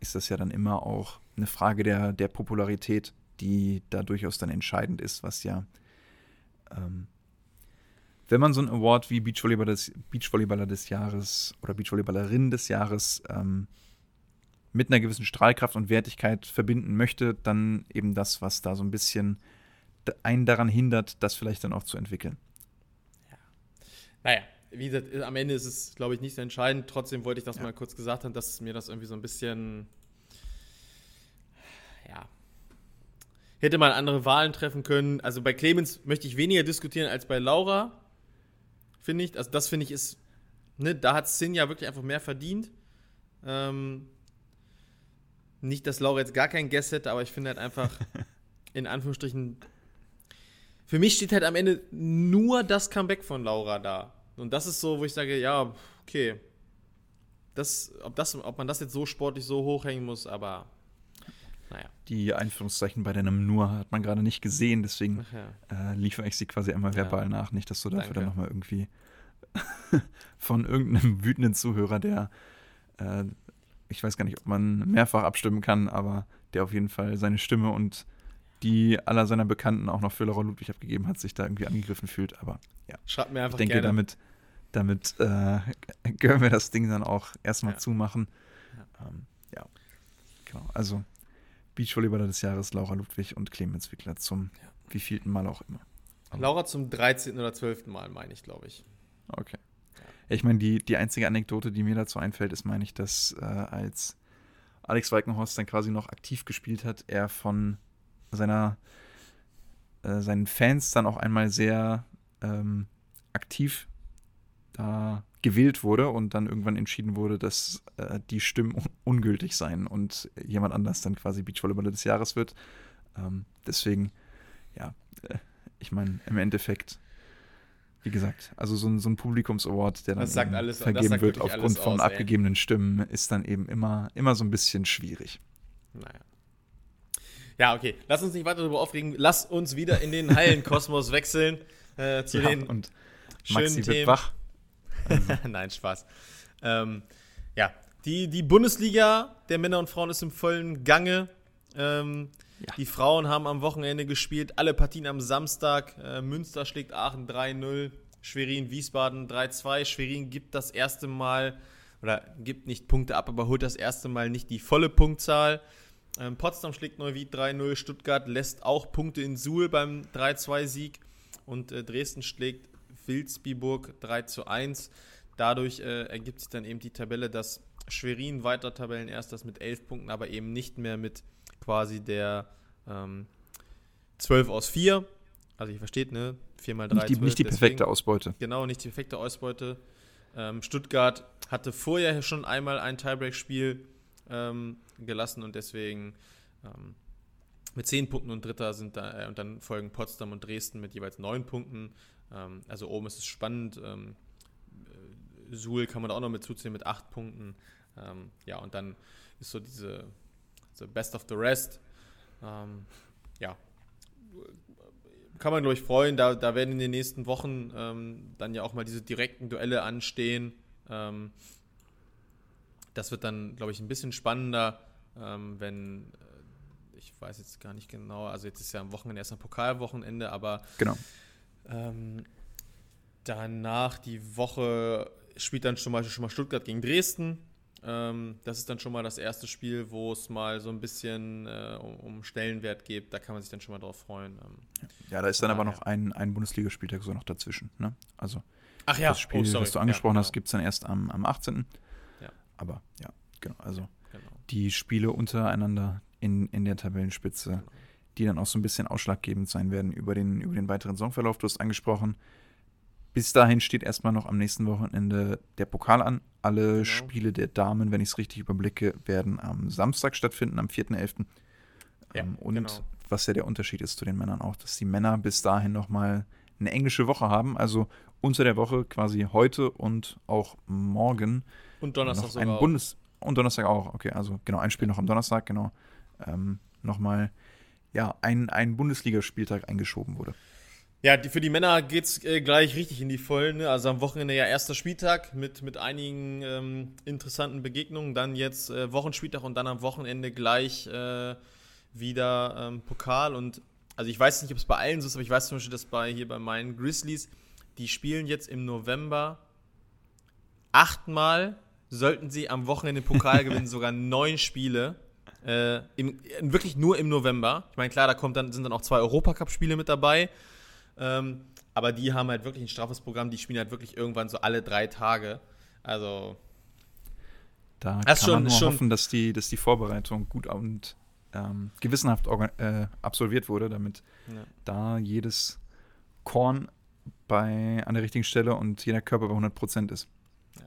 ist das ja dann immer auch eine Frage der, der Popularität, die da durchaus dann entscheidend ist, was ja, ähm, wenn man so einen Award wie Beachvolleyballer des, Beachvolleyballer des Jahres oder Beachvolleyballerin des Jahres ähm, mit einer gewissen Strahlkraft und Wertigkeit verbinden möchte, dann eben das, was da so ein bisschen einen daran hindert, das vielleicht dann auch zu entwickeln. Ja. Naja, wie gesagt, am Ende ist es, glaube ich, nicht so entscheidend. Trotzdem wollte ich das ja. mal kurz gesagt haben, dass mir das irgendwie so ein bisschen, ja, hätte man andere Wahlen treffen können. Also bei Clemens möchte ich weniger diskutieren als bei Laura, finde ich. Also das finde ich ist, ne, da hat Sin ja wirklich einfach mehr verdient. Ähm, nicht, dass Laura jetzt gar keinen Guess hätte, aber ich finde halt einfach, in Anführungsstrichen, für mich steht halt am Ende nur das Comeback von Laura da. Und das ist so, wo ich sage, ja, okay. Das, ob, das, ob man das jetzt so sportlich so hochhängen muss, aber naja. Die Einführungszeichen bei deinem Nur hat man gerade nicht gesehen, deswegen ja. äh, liefere ich sie quasi einmal verbal ja. nach. Nicht, dass du dafür Danke. dann nochmal irgendwie von irgendeinem wütenden Zuhörer, der äh, ich weiß gar nicht, ob man mehrfach abstimmen kann, aber der auf jeden Fall seine Stimme und die aller seiner Bekannten auch noch für Laura Ludwig abgegeben hat, sich da irgendwie angegriffen fühlt. Aber ja, Schreibt mir einfach ich denke, gerne. damit, damit äh, können wir das Ding dann auch erstmal ja. zumachen. Ja. Ähm, ja, genau. Also Beachvolleyballer des Jahres Laura Ludwig und Clemens Wickler zum ja. wievielten Mal auch immer. Aber Laura zum 13. oder 12. Mal, meine ich, glaube ich. Okay. Ich meine, die, die einzige Anekdote, die mir dazu einfällt, ist, meine ich, dass äh, als Alex Walkenhorst dann quasi noch aktiv gespielt hat, er von seiner äh, seinen Fans dann auch einmal sehr ähm, aktiv da gewählt wurde und dann irgendwann entschieden wurde, dass äh, die Stimmen un ungültig seien und jemand anders dann quasi Beachvolleyballer des Jahres wird. Ähm, deswegen, ja, äh, ich meine, im Endeffekt wie gesagt, also so ein, so ein Publikums-Award, der dann alles, vergeben wird aufgrund von aus, abgegebenen Stimmen, ist dann eben immer, immer so ein bisschen schwierig. Naja. Ja, okay. Lass uns nicht weiter darüber aufregen. Lass uns wieder in den Hallenkosmos wechseln. Äh, zu ja, den und Maxi Themen. wird wach. Nein, Spaß. Ähm, ja, die, die Bundesliga der Männer und Frauen ist im vollen Gange. Ähm, ja. Die Frauen haben am Wochenende gespielt, alle Partien am Samstag. Äh, Münster schlägt Aachen 3-0, Schwerin Wiesbaden 3-2. Schwerin gibt das erste Mal, oder gibt nicht Punkte ab, aber holt das erste Mal nicht die volle Punktzahl. Ähm, Potsdam schlägt Neuwied 3-0, Stuttgart lässt auch Punkte in Suhl beim 3-2-Sieg und äh, Dresden schlägt Vilsbiburg 3-1. Dadurch äh, ergibt sich dann eben die Tabelle, dass Schwerin weiter Tabellenerster ist mit 11 Punkten, aber eben nicht mehr mit quasi der ähm, 12 aus 4. Also ihr versteht, ne? 4 mal 3. Nicht die, 12, nicht die perfekte deswegen, Ausbeute. Genau, nicht die perfekte Ausbeute. Ähm, Stuttgart hatte vorher schon einmal ein Tiebreak-Spiel ähm, gelassen und deswegen ähm, mit 10 Punkten und Dritter sind da, äh, und dann folgen Potsdam und Dresden mit jeweils 9 Punkten. Ähm, also oben ist es spannend. Ähm, äh, Suhl kann man auch noch mit zuzählen mit 8 Punkten. Ähm, ja, und dann ist so diese so Best of the Rest. Ähm, ja, kann man, glaube ich, freuen. Da, da werden in den nächsten Wochen ähm, dann ja auch mal diese direkten Duelle anstehen. Ähm, das wird dann, glaube ich, ein bisschen spannender, ähm, wenn, äh, ich weiß jetzt gar nicht genau, also jetzt ist ja am Wochenende erst ein Pokalwochenende, aber genau. Ähm, danach die Woche spielt dann zum Beispiel schon mal Stuttgart gegen Dresden. Ähm, das ist dann schon mal das erste Spiel, wo es mal so ein bisschen äh, um, um, Stellenwert geht. Da kann man sich dann schon mal drauf freuen. Ähm, ja, da ist dann aber noch ein, ein Bundesligaspieltag so noch dazwischen. Ne? Also Ach ja, das Spiel, oh, was du angesprochen ja, genau. hast, gibt es dann erst am, am 18. Ja. Aber ja, genau. Also genau. die Spiele untereinander in, in der Tabellenspitze, genau. Die dann auch so ein bisschen ausschlaggebend sein werden über den, über den weiteren Songverlauf. Du hast angesprochen, bis dahin steht erstmal noch am nächsten Wochenende der Pokal an. Alle genau. Spiele der Damen, wenn ich es richtig überblicke, werden am Samstag stattfinden, am 4.11. Ja, ähm, und genau. was ja der Unterschied ist zu den Männern auch, dass die Männer bis dahin nochmal eine englische Woche haben. Also unter der Woche quasi heute und auch morgen. Und Donnerstag noch ein Bundes Und Donnerstag auch, okay. Also genau, ein Spiel noch am Donnerstag, genau. Ähm, nochmal, ja, ein, ein Bundesligaspieltag eingeschoben wurde. Ja, die, für die Männer geht es äh, gleich richtig in die Vollen. Ne? Also am Wochenende ja erster Spieltag mit, mit einigen ähm, interessanten Begegnungen. Dann jetzt äh, Wochenspieltag und dann am Wochenende gleich äh, wieder ähm, Pokal. Und also ich weiß nicht, ob es bei allen so ist, aber ich weiß zum Beispiel, dass bei hier bei meinen Grizzlies, die spielen jetzt im November achtmal, sollten sie am Wochenende Pokal gewinnen, sogar neun Spiele. Äh, im, wirklich nur im November. Ich meine, klar, da kommt dann, sind dann auch zwei Europacup-Spiele mit dabei. Ähm, aber die haben halt wirklich ein straffes Programm, die spielen halt wirklich irgendwann so alle drei Tage. Also. Da kann schon, man nur schon hoffen, dass die, dass die Vorbereitung gut und ähm, gewissenhaft äh, absolviert wurde, damit ja. da jedes Korn bei, an der richtigen Stelle und jeder Körper bei 100% ist. Ja,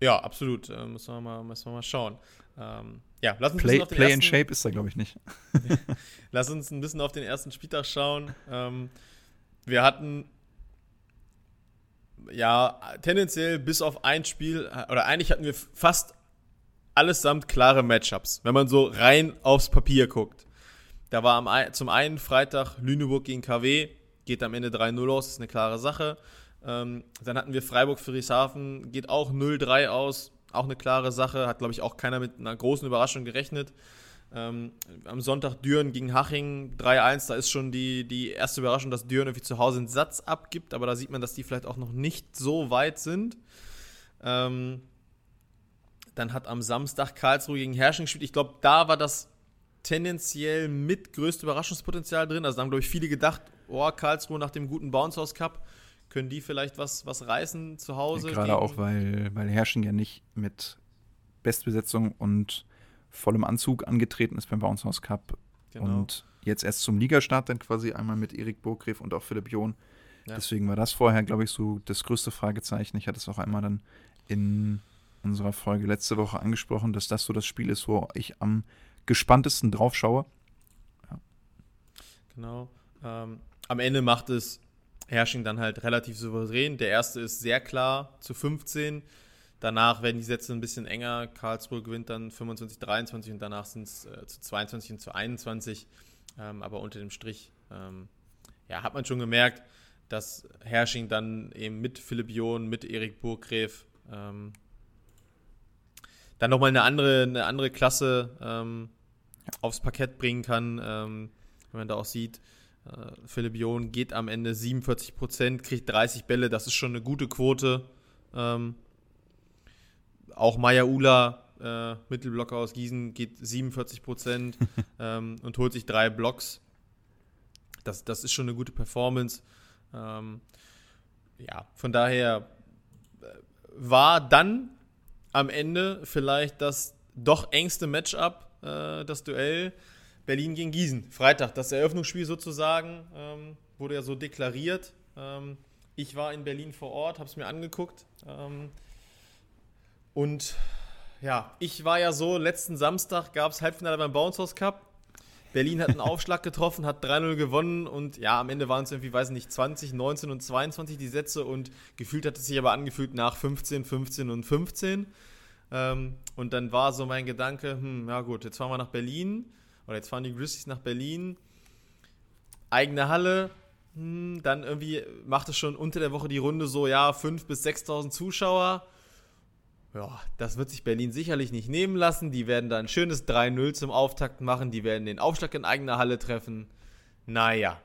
ja absolut. Äh, müssen, wir mal, müssen wir mal schauen. Ähm, ja, lass uns Play, ein Play ersten, in Shape ist da, glaube ich, nicht. lass uns ein bisschen auf den ersten Spieltag schauen. Ähm, wir hatten ja tendenziell bis auf ein Spiel, oder eigentlich hatten wir fast allesamt klare Matchups, wenn man so rein aufs Papier guckt. Da war am, zum einen Freitag Lüneburg gegen KW, geht am Ende 3-0 aus, ist eine klare Sache. Ähm, dann hatten wir Freiburg Friedrichshafen, geht auch 0-3 aus, auch eine klare Sache, hat glaube ich auch keiner mit einer großen Überraschung gerechnet. Ähm, am Sonntag Düren gegen Haching 3-1, da ist schon die, die erste Überraschung, dass Düren irgendwie zu Hause einen Satz abgibt, aber da sieht man, dass die vielleicht auch noch nicht so weit sind. Ähm, dann hat am Samstag Karlsruhe gegen Herrsching gespielt. Ich glaube, da war das tendenziell mit größte Überraschungspotenzial drin. Also da haben, glaube ich, viele gedacht, oh, Karlsruhe nach dem guten Bounce House Cup, können die vielleicht was, was reißen zu Hause? Ja, Gerade auch, weil, weil Herrsching ja nicht mit Bestbesetzung und vollem Anzug angetreten ist beim Bounce House Cup. Genau. Und jetzt erst zum Ligastart dann quasi einmal mit Erik Burgreff und auch Philipp John. Ja. Deswegen war das vorher, glaube ich, so das größte Fragezeichen. Ich hatte es auch einmal dann in unserer Folge letzte Woche angesprochen, dass das so das Spiel ist, wo ich am gespanntesten drauf schaue. Ja. Genau. Ähm, am Ende macht es Herrsching dann halt relativ souverän. Der erste ist sehr klar zu 15. Danach werden die Sätze ein bisschen enger. Karlsruhe gewinnt dann 25, 23 und danach sind es äh, zu 22 und zu 21. Ähm, aber unter dem Strich ähm, ja, hat man schon gemerkt, dass Herrsching dann eben mit Philipp John, mit Erik Burggräf ähm, dann nochmal eine andere, eine andere Klasse ähm, aufs Parkett bringen kann. Ähm, wenn man da auch sieht, Philipp John geht am Ende 47 Prozent, kriegt 30 Bälle, das ist schon eine gute Quote. Ähm, auch Maya Ula, äh, Mittelblocker aus Gießen, geht 47 Prozent ähm, und holt sich drei Blocks. Das, das ist schon eine gute Performance. Ähm, ja, von daher äh, war dann am Ende vielleicht das doch engste Matchup, äh, das Duell Berlin gegen Gießen. Freitag, das Eröffnungsspiel sozusagen, ähm, wurde ja so deklariert. Ähm, ich war in Berlin vor Ort, habe es mir angeguckt. Ähm, und ja, ich war ja so, letzten Samstag gab es Halbfinale beim Bounce House Cup. Berlin hat einen Aufschlag getroffen, hat 3-0 gewonnen und ja, am Ende waren es irgendwie, weiß nicht, 20, 19 und 22 die Sätze und gefühlt hat es sich aber angefühlt nach 15, 15 und 15. Ähm, und dann war so mein Gedanke, hm, ja gut, jetzt fahren wir nach Berlin oder jetzt fahren die Grizzlies nach Berlin. Eigene Halle, hm, dann irgendwie macht es schon unter der Woche die Runde so, ja, 5.000 bis 6.000 Zuschauer ja, das wird sich Berlin sicherlich nicht nehmen lassen. Die werden da ein schönes 3-0 zum Auftakt machen. Die werden den Aufschlag in eigener Halle treffen. Naja,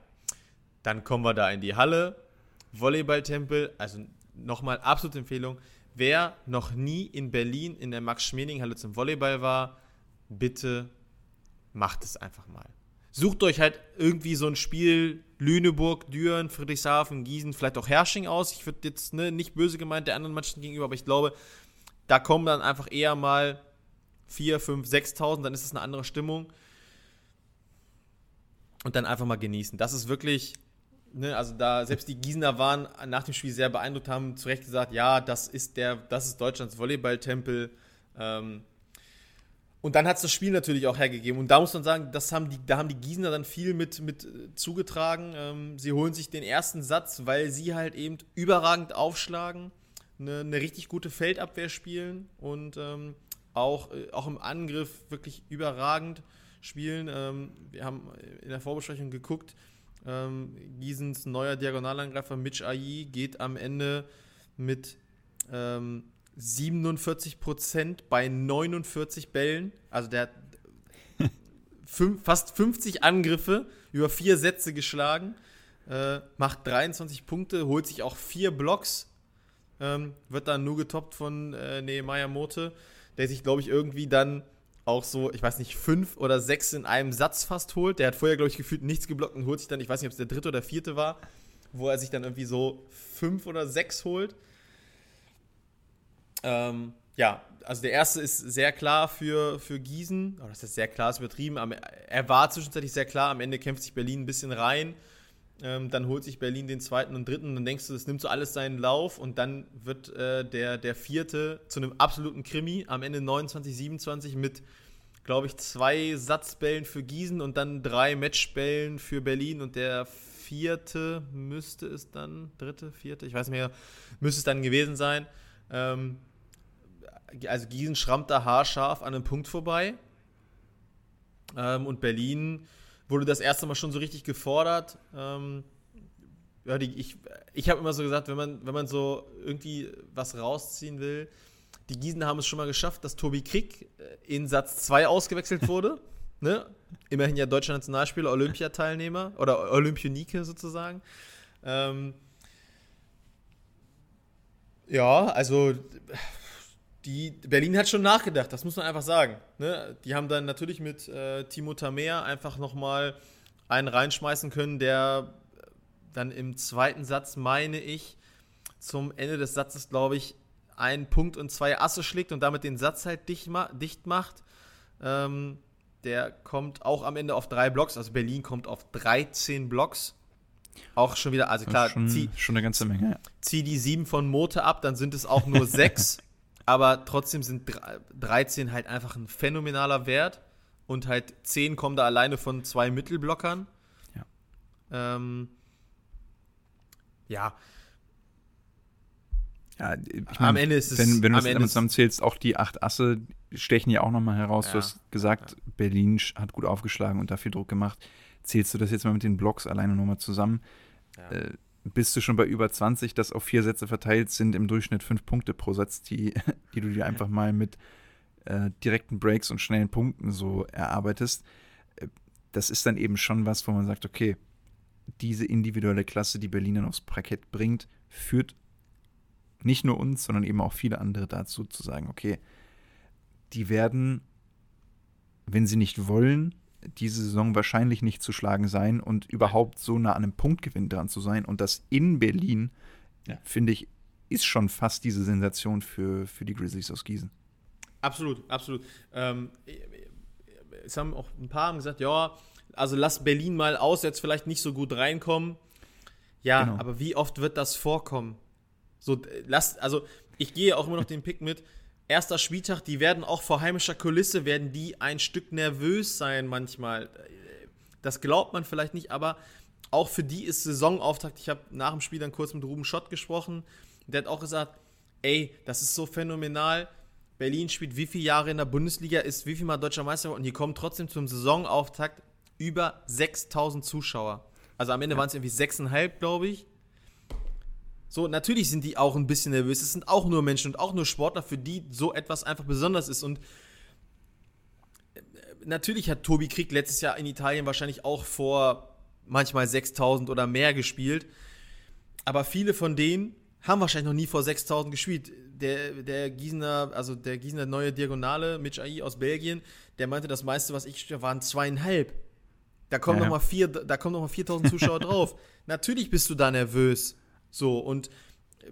dann kommen wir da in die Halle. Volleyballtempel, also nochmal absolute Empfehlung. Wer noch nie in Berlin in der Max-Schmeling-Halle zum Volleyball war, bitte macht es einfach mal. Sucht euch halt irgendwie so ein Spiel Lüneburg, Düren, Friedrichshafen, Gießen, vielleicht auch Hersching aus. Ich würde jetzt ne, nicht böse gemeint der anderen Mannschaften gegenüber, aber ich glaube, da kommen dann einfach eher mal 4, 5, 6.000, dann ist es eine andere Stimmung. Und dann einfach mal genießen. Das ist wirklich Ne, also da selbst die Gießener waren nach dem Spiel sehr beeindruckt, haben zu Recht gesagt, ja, das ist der, das ist Deutschlands Volleyballtempel. Ähm, und dann hat es das Spiel natürlich auch hergegeben. Und da muss man sagen, das haben die, da haben die Gießener dann viel mit, mit äh, zugetragen. Ähm, sie holen sich den ersten Satz, weil sie halt eben überragend aufschlagen, eine, eine richtig gute Feldabwehr spielen und ähm, auch, äh, auch im Angriff wirklich überragend spielen. Ähm, wir haben in der Vorbesprechung geguckt, ähm, Giesens neuer Diagonalangreifer Mitch Ai geht am Ende mit ähm, 47 Prozent bei 49 Bällen. Also der hat fünf, fast 50 Angriffe über vier Sätze geschlagen, äh, macht 23 Punkte, holt sich auch vier Blocks, ähm, wird dann nur getoppt von äh, Nehemiah Mote, der sich, glaube ich, irgendwie dann auch so, ich weiß nicht, fünf oder sechs in einem Satz fast holt. Der hat vorher, glaube ich, gefühlt nichts geblockt und holt sich dann, ich weiß nicht, ob es der dritte oder vierte war, wo er sich dann irgendwie so fünf oder sechs holt. Ähm, ja, also der erste ist sehr klar für, für Gießen. Oh, das ist sehr klar, ist übertrieben. er war zwischenzeitlich sehr klar. Am Ende kämpft sich Berlin ein bisschen rein. Ähm, dann holt sich Berlin den zweiten und dritten und dann denkst du, das nimmt so alles seinen Lauf und dann wird äh, der, der vierte zu einem absoluten Krimi. Am Ende 29, 27 mit, glaube ich, zwei Satzbällen für Gießen und dann drei Matchbällen für Berlin und der vierte müsste es dann, dritte, vierte, ich weiß nicht mehr, müsste es dann gewesen sein. Ähm, also Gießen schrammt da haarscharf an einem Punkt vorbei. Ähm, und Berlin wurde das erste Mal schon so richtig gefordert. Ähm, ja, die, ich ich habe immer so gesagt, wenn man, wenn man so irgendwie was rausziehen will, die Gießen haben es schon mal geschafft, dass Tobi Krieg äh, in Satz 2 ausgewechselt wurde. ne? Immerhin ja deutscher Nationalspieler, Olympiateilnehmer oder Olympionike sozusagen. Ähm, ja, also die, Berlin hat schon nachgedacht, das muss man einfach sagen. Ne? Die haben dann natürlich mit äh, Timo Tamer einfach nochmal einen reinschmeißen können, der dann im zweiten Satz, meine ich, zum Ende des Satzes, glaube ich, einen Punkt und zwei Asse schlägt und damit den Satz halt dicht, ma dicht macht. Ähm, der kommt auch am Ende auf drei Blocks, also Berlin kommt auf 13 Blocks. Auch schon wieder, also klar, schon, zieh, schon eine ganze Menge. Ja. Zieh die sieben von Mote ab, dann sind es auch nur sechs aber trotzdem sind 13 halt einfach ein phänomenaler Wert und halt 10 kommen da alleine von zwei Mittelblockern. Ja. Ähm, ja. Ja, ich mein, am Ende ist es. Wenn, wenn du das damit zusammenzählst, auch die acht Asse stechen ja auch nochmal heraus. Ja, du hast gesagt, ja. Berlin hat gut aufgeschlagen und dafür Druck gemacht. Zählst du das jetzt mal mit den Blocks alleine nochmal zusammen? Ja. Äh, bist du schon bei über 20, das auf vier Sätze verteilt sind, im Durchschnitt fünf Punkte pro Satz, die, die du dir einfach mal mit äh, direkten Breaks und schnellen Punkten so erarbeitest. Äh, das ist dann eben schon was, wo man sagt, okay, diese individuelle Klasse, die Berlin dann aufs Parkett bringt, führt nicht nur uns, sondern eben auch viele andere dazu zu sagen, okay, die werden, wenn sie nicht wollen, diese Saison wahrscheinlich nicht zu schlagen sein und überhaupt so nah an einem Punktgewinn dran zu sein. Und das in Berlin, ja. finde ich, ist schon fast diese Sensation für, für die Grizzlies aus Gießen. Absolut, absolut. Ähm, es haben auch ein paar haben gesagt, ja, also lass Berlin mal aus, jetzt vielleicht nicht so gut reinkommen. Ja, genau. aber wie oft wird das vorkommen? So, lass, also ich gehe auch immer noch den Pick mit erster Spieltag, die werden auch vor heimischer Kulisse, werden die ein Stück nervös sein manchmal. Das glaubt man vielleicht nicht, aber auch für die ist Saisonauftakt. Ich habe nach dem Spiel dann kurz mit Ruben Schott gesprochen. Der hat auch gesagt, ey, das ist so phänomenal. Berlin spielt wie viele Jahre in der Bundesliga, ist wie viel Mal deutscher Meister und die kommen trotzdem zum Saisonauftakt über 6000 Zuschauer. Also am Ende ja. waren es irgendwie 6,5, glaube ich. So, natürlich sind die auch ein bisschen nervös. Es sind auch nur Menschen und auch nur Sportler, für die so etwas einfach besonders ist. Und äh, natürlich hat Tobi Krieg letztes Jahr in Italien wahrscheinlich auch vor manchmal 6000 oder mehr gespielt. Aber viele von denen haben wahrscheinlich noch nie vor 6000 gespielt. Der, der Gießener, also der Gießener neue Diagonale, Mitch Ai aus Belgien, der meinte, das meiste, was ich waren zweieinhalb. Da kommen ja, ja. noch mal da kommen noch mal 4000 Zuschauer drauf. Natürlich bist du da nervös. So, und äh,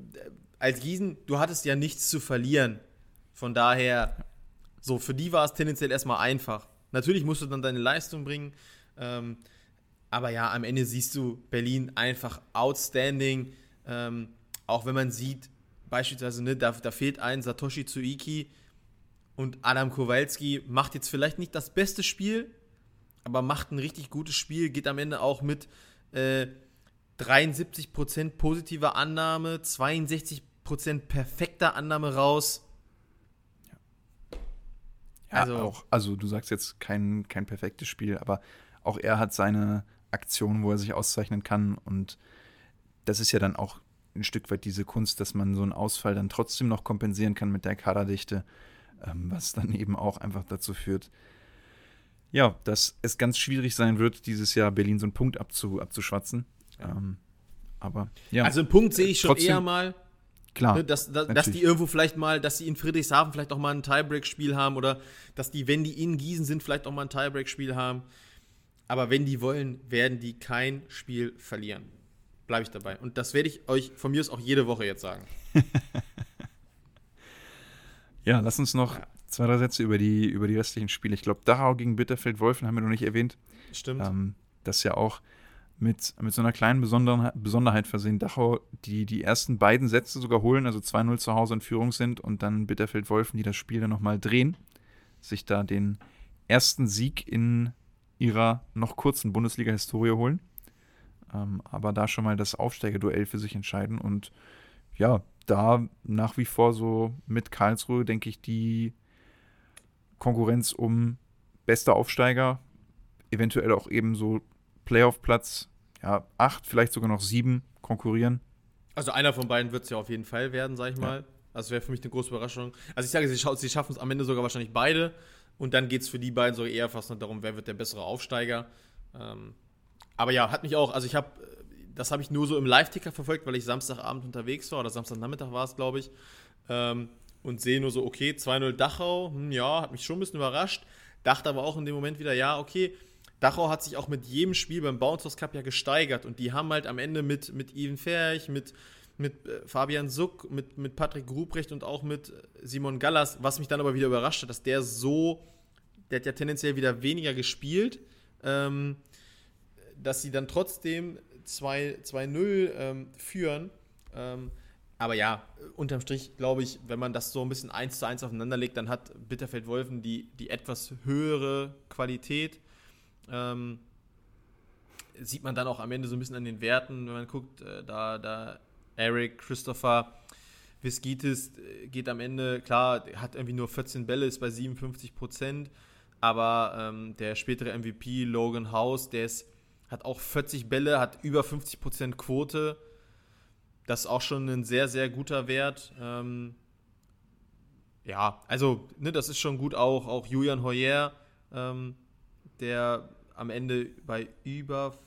als Gießen, du hattest ja nichts zu verlieren. Von daher, so, für die war es tendenziell erstmal einfach. Natürlich musst du dann deine Leistung bringen. Ähm, aber ja, am Ende siehst du Berlin einfach outstanding. Ähm, auch wenn man sieht, beispielsweise, ne, da, da fehlt ein Satoshi Tsuiki und Adam Kowalski macht jetzt vielleicht nicht das beste Spiel, aber macht ein richtig gutes Spiel, geht am Ende auch mit äh, 73% positiver Annahme, 62% perfekter Annahme raus. Ja, also, auch, also du sagst jetzt kein, kein perfektes Spiel, aber auch er hat seine Aktionen, wo er sich auszeichnen kann und das ist ja dann auch ein Stück weit diese Kunst, dass man so einen Ausfall dann trotzdem noch kompensieren kann mit der Kaderdichte, ähm, was dann eben auch einfach dazu führt, ja, dass es ganz schwierig sein wird, dieses Jahr Berlin so einen Punkt abzu, abzuschwatzen. Ja. Ähm, aber ja. Also einen Punkt sehe ich schon trotzdem, eher mal. Klar. Ne, dass, dass, dass, die irgendwo vielleicht mal, dass sie in Friedrichshafen vielleicht auch mal ein Tiebreak-Spiel haben oder dass die, wenn die in Gießen sind, vielleicht auch mal ein Tiebreak-Spiel haben. Aber wenn die wollen, werden die kein Spiel verlieren. Bleibe ich dabei. Und das werde ich euch von mir aus auch jede Woche jetzt sagen. ja, lass uns noch ja. zwei, drei Sätze über die, über die restlichen Spiele. Ich glaube, Dachau gegen Bitterfeld-Wolfen haben wir noch nicht erwähnt. Stimmt. Ähm, das ja auch mit, mit so einer kleinen Besonderheit, Besonderheit versehen. Dachau, die die ersten beiden Sätze sogar holen, also 2-0 zu Hause in Führung sind und dann Bitterfeld-Wolfen, die das Spiel dann nochmal drehen, sich da den ersten Sieg in ihrer noch kurzen Bundesliga-Historie holen. Ähm, aber da schon mal das Aufsteigerduell für sich entscheiden und ja, da nach wie vor so mit Karlsruhe, denke ich, die Konkurrenz um bester Aufsteiger, eventuell auch eben so Playoff-Platz ja, acht, vielleicht sogar noch sieben konkurrieren. Also einer von beiden wird es ja auf jeden Fall werden, sag ich mal. Ja. Also wäre für mich eine große Überraschung. Also ich sage, sie, scha sie schaffen es am Ende sogar wahrscheinlich beide. Und dann geht es für die beiden so eher fast nur darum, wer wird der bessere Aufsteiger. Ähm, aber ja, hat mich auch, also ich habe, das habe ich nur so im Live-Ticker verfolgt, weil ich Samstagabend unterwegs war oder Samstagnachmittag war es, glaube ich. Ähm, und sehe nur so, okay, 2-0 Dachau, hm, ja, hat mich schon ein bisschen überrascht. Dachte aber auch in dem Moment wieder, ja, okay, Dachau hat sich auch mit jedem Spiel beim Bouncers Cup ja gesteigert und die haben halt am Ende mit, mit Ivan Ferch, mit, mit äh, Fabian Suck, mit, mit Patrick Ruprecht und auch mit Simon Gallas, was mich dann aber wieder überrascht hat, dass der so, der hat ja tendenziell wieder weniger gespielt, ähm, dass sie dann trotzdem 2-0 ähm, führen. Ähm, aber ja, unterm Strich glaube ich, wenn man das so ein bisschen eins zu eins aufeinander legt, dann hat Bitterfeld-Wolfen die, die etwas höhere Qualität. Ähm, sieht man dann auch am Ende so ein bisschen an den Werten, wenn man guckt, äh, da, da Eric, Christopher, Viskitis äh, geht am Ende, klar, hat irgendwie nur 14 Bälle, ist bei 57 Prozent, aber ähm, der spätere MVP, Logan House, der ist, hat auch 40 Bälle, hat über 50 Prozent Quote. Das ist auch schon ein sehr, sehr guter Wert. Ähm, ja, also, ne, das ist schon gut auch. Auch Julian Hoyer, ähm, der am Ende bei über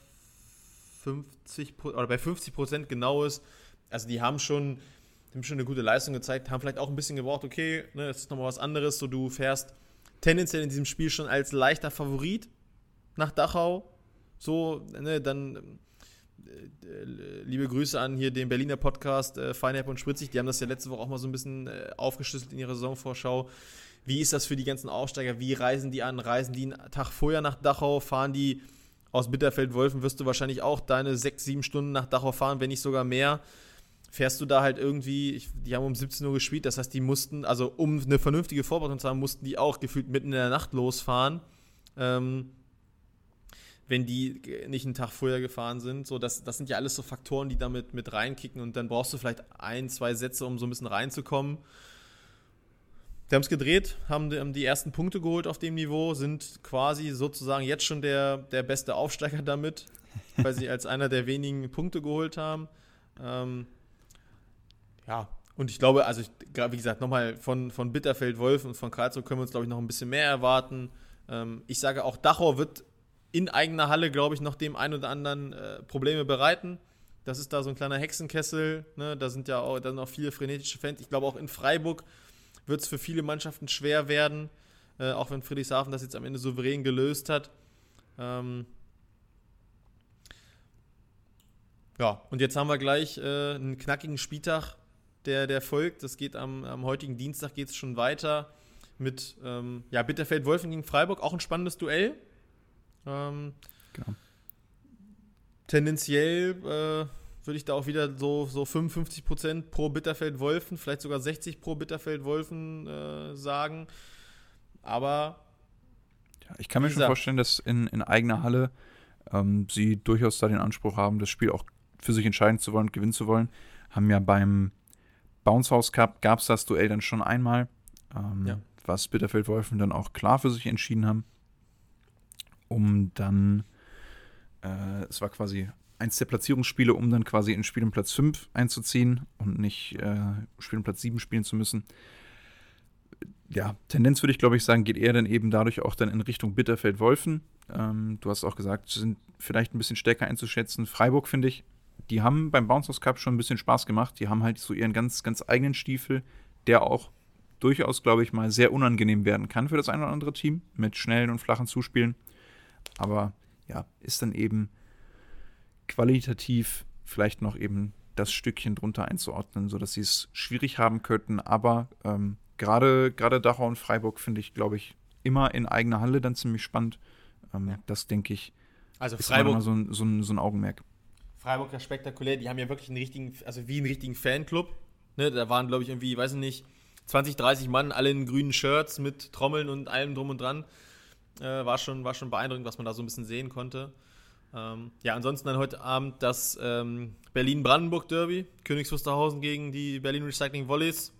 50 oder bei 50 Prozent genau ist. Also die haben schon, haben schon eine gute Leistung gezeigt, haben vielleicht auch ein bisschen gebraucht, okay, ne, das ist nochmal was anderes. So, du fährst tendenziell in diesem Spiel schon als leichter Favorit nach Dachau. So, ne, dann äh, liebe Grüße an hier den Berliner Podcast äh, Feinherb und Spritzig. Die haben das ja letzte Woche auch mal so ein bisschen äh, aufgeschlüsselt in ihrer Saisonvorschau. Wie ist das für die ganzen Aufsteiger? Wie reisen die an? Reisen die einen Tag vorher nach Dachau? Fahren die aus Bitterfeld-Wolfen? Wirst du wahrscheinlich auch deine sechs, sieben Stunden nach Dachau fahren, wenn nicht sogar mehr. Fährst du da halt irgendwie, ich, die haben um 17 Uhr gespielt, das heißt, die mussten, also um eine vernünftige Vorbereitung zu haben, mussten die auch gefühlt mitten in der Nacht losfahren. Ähm, wenn die nicht einen Tag vorher gefahren sind. So, das, das sind ja alles so Faktoren, die damit mit reinkicken und dann brauchst du vielleicht ein, zwei Sätze, um so ein bisschen reinzukommen. Die haben es gedreht, haben die, ersten Punkte geholt auf dem Niveau, sind quasi sozusagen jetzt schon der, der beste Aufsteiger damit, weil sie als einer der wenigen Punkte geholt haben. Ähm, ja, und ich glaube, also ich, wie gesagt, nochmal von, von Bitterfeld, Wolf und von Karlsruhe können wir uns, glaube ich, noch ein bisschen mehr erwarten. Ähm, ich sage auch, Dachau wird in eigener Halle, glaube ich, noch dem einen oder anderen äh, Probleme bereiten. Das ist da so ein kleiner Hexenkessel. Ne? Da sind ja auch, dann auch viele frenetische Fans. Ich glaube, auch in Freiburg wird es für viele Mannschaften schwer werden, äh, auch wenn Friedrichshafen das jetzt am Ende souverän gelöst hat. Ähm ja, und jetzt haben wir gleich äh, einen knackigen Spieltag, der, der folgt. Das geht am, am heutigen Dienstag geht es schon weiter mit ja, Bitterfeld-Wolfen gegen Freiburg, auch ein spannendes Duell. Ähm, genau. tendenziell äh, würde ich da auch wieder so, so 55 Prozent pro Bitterfeld-Wolfen, vielleicht sogar 60 pro Bitterfeld-Wolfen äh, sagen. Aber. Ja, ich kann mir schon vorstellen, dass in, in eigener Halle ähm, sie durchaus da den Anspruch haben, das Spiel auch für sich entscheiden zu wollen, gewinnen zu wollen. Haben ja beim Bounce House Cup gab es das Duell dann schon einmal, ähm, ja. was Bitterfeld Wolfen dann auch klar für sich entschieden haben, um dann, äh, es war quasi eins der Platzierungsspiele, um dann quasi in Spiel um Platz 5 einzuziehen und nicht äh, Spiel um Platz 7 spielen zu müssen. Ja, Tendenz würde ich glaube ich sagen, geht eher dann eben dadurch auch dann in Richtung Bitterfeld-Wolfen. Ähm, du hast auch gesagt, sind vielleicht ein bisschen stärker einzuschätzen. Freiburg finde ich die haben beim Bounce Cup schon ein bisschen Spaß gemacht. Die haben halt so ihren ganz, ganz eigenen Stiefel, der auch durchaus, glaube ich, mal sehr unangenehm werden kann für das ein oder andere Team mit schnellen und flachen Zuspielen. Aber ja, ist dann eben qualitativ vielleicht noch eben das Stückchen drunter einzuordnen, sodass sie es schwierig haben könnten. Aber ähm, gerade Dachau und Freiburg finde ich, glaube ich, immer in eigener Halle dann ziemlich spannend. Ähm, ja. Das denke ich. Also Freiburg, ist immer so ein, so, ein, so ein Augenmerk. Freiburg ja spektakulär, die haben ja wirklich einen richtigen, also wie einen richtigen Fanclub. Ne, da waren, glaube ich, irgendwie, weiß ich nicht, 20, 30 Mann, alle in grünen Shirts mit Trommeln und allem drum und dran. Äh, war, schon, war schon beeindruckend, was man da so ein bisschen sehen konnte. Ähm, ja, ansonsten dann heute Abend das ähm, Berlin-Brandenburg-Derby, Königs Wusterhausen gegen die Berlin Recycling Volleys.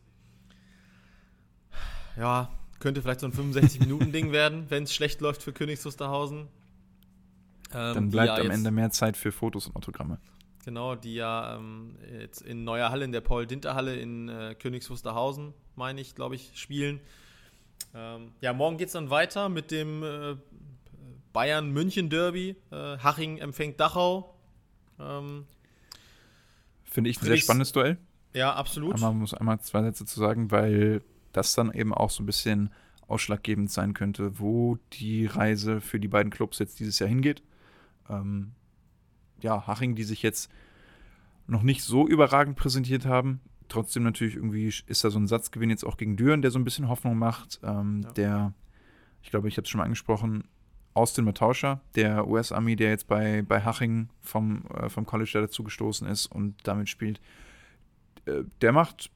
Ja, könnte vielleicht so ein 65-Minuten-Ding werden, wenn es schlecht läuft für Königs Wusterhausen. Ähm, Dann bleibt ja am Ende mehr Zeit für Fotos und Autogramme. Genau, die ja ähm, jetzt in Neuer Halle, in der Paul-Dinter-Halle in äh, Königs Wusterhausen, meine ich, glaube ich, spielen. Ähm, ja, morgen geht es dann weiter mit dem äh, Bayern-München-Derby. Äh, Haching empfängt Dachau. Ähm, Finde ich ein sehr spannendes Duell. Ja, absolut. Man muss einmal zwei Sätze zu sagen, weil das dann eben auch so ein bisschen ausschlaggebend sein könnte, wo die Reise für die beiden Clubs jetzt dieses Jahr hingeht ähm, ja, Haching, die sich jetzt noch nicht so überragend präsentiert haben. Trotzdem natürlich irgendwie ist da so ein Satzgewinn jetzt auch gegen Düren, der so ein bisschen Hoffnung macht. Ähm, ja. Der, ich glaube, ich habe es schon mal angesprochen, Austin Matauscher, der US-Army, der jetzt bei, bei Haching vom, äh, vom College da dazugestoßen ist und damit spielt, äh, der macht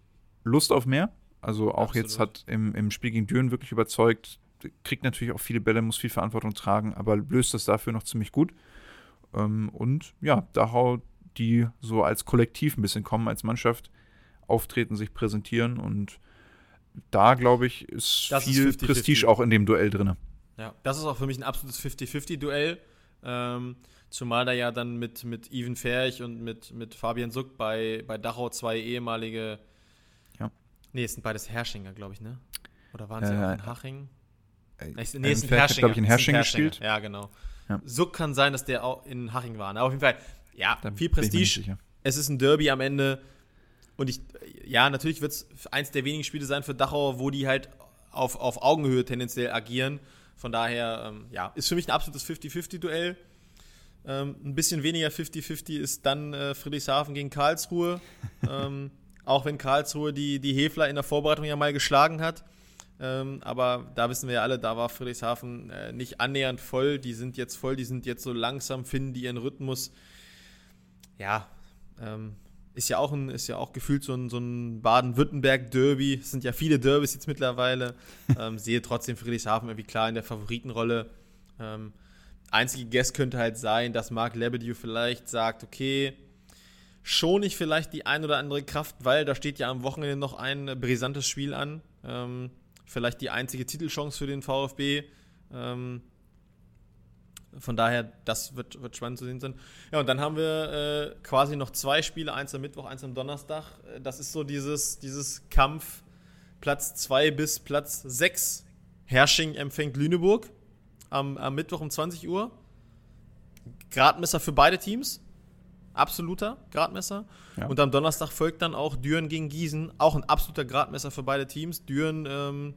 Lust auf mehr. Also auch Absolut. jetzt hat im, im Spiel gegen Düren wirklich überzeugt, kriegt natürlich auch viele Bälle, muss viel Verantwortung tragen, aber löst das dafür noch ziemlich gut. Ähm, und ja, Dachau, die so als Kollektiv ein bisschen kommen, als Mannschaft auftreten, sich präsentieren und da, glaube ich, ist das viel ist 50 -50. Prestige auch in dem Duell drin. Ja, das ist auch für mich ein absolutes 50-50-Duell. Ähm, zumal da ja dann mit, mit Even Ferch und mit, mit Fabian Suck bei, bei Dachau zwei ehemalige. Ja. Nee, es sind beides Herschinger, glaube ich, ne? Oder waren sie äh, auch in Haching? Äh, nee, es sind Herschinger. glaube ich, in Hersching gespielt. Ja, genau. Ja. So kann sein, dass der auch in Haching war. Aber auf jeden Fall, ja, da viel Prestige. Es ist ein Derby am Ende. Und ich, ja, natürlich wird es eins der wenigen Spiele sein für Dachau, wo die halt auf, auf Augenhöhe tendenziell agieren. Von daher, ähm, ja, ist für mich ein absolutes 50-50-Duell. Ähm, ein bisschen weniger 50-50 ist dann äh, Friedrichshafen gegen Karlsruhe. ähm, auch wenn Karlsruhe die, die Hefler in der Vorbereitung ja mal geschlagen hat. Ähm, aber da wissen wir ja alle, da war Friedrichshafen äh, nicht annähernd voll. Die sind jetzt voll, die sind jetzt so langsam, finden die ihren Rhythmus. Ja, ähm, ist ja auch ein, ist ja auch gefühlt so ein, so ein Baden-Württemberg-Derby. Es sind ja viele Derbys jetzt mittlerweile. ähm, sehe trotzdem Friedrichshafen irgendwie klar in der Favoritenrolle. Ähm, einzige Guess könnte halt sein, dass Marc Lebedew vielleicht sagt, okay, schon ich vielleicht die ein oder andere Kraft, weil da steht ja am Wochenende noch ein brisantes Spiel an. Ähm, vielleicht die einzige Titelchance für den VfB. Ähm, von daher, das wird, wird spannend zu sehen sein. Ja, und dann haben wir äh, quasi noch zwei Spiele, eins am Mittwoch, eins am Donnerstag. Äh, das ist so dieses, dieses Kampf Platz 2 bis Platz 6. Hersching empfängt Lüneburg am, am Mittwoch um 20 Uhr. Gradmesser für beide Teams absoluter Gradmesser. Ja. Und am Donnerstag folgt dann auch Düren gegen Gießen, auch ein absoluter Gradmesser für beide Teams. Düren, ähm,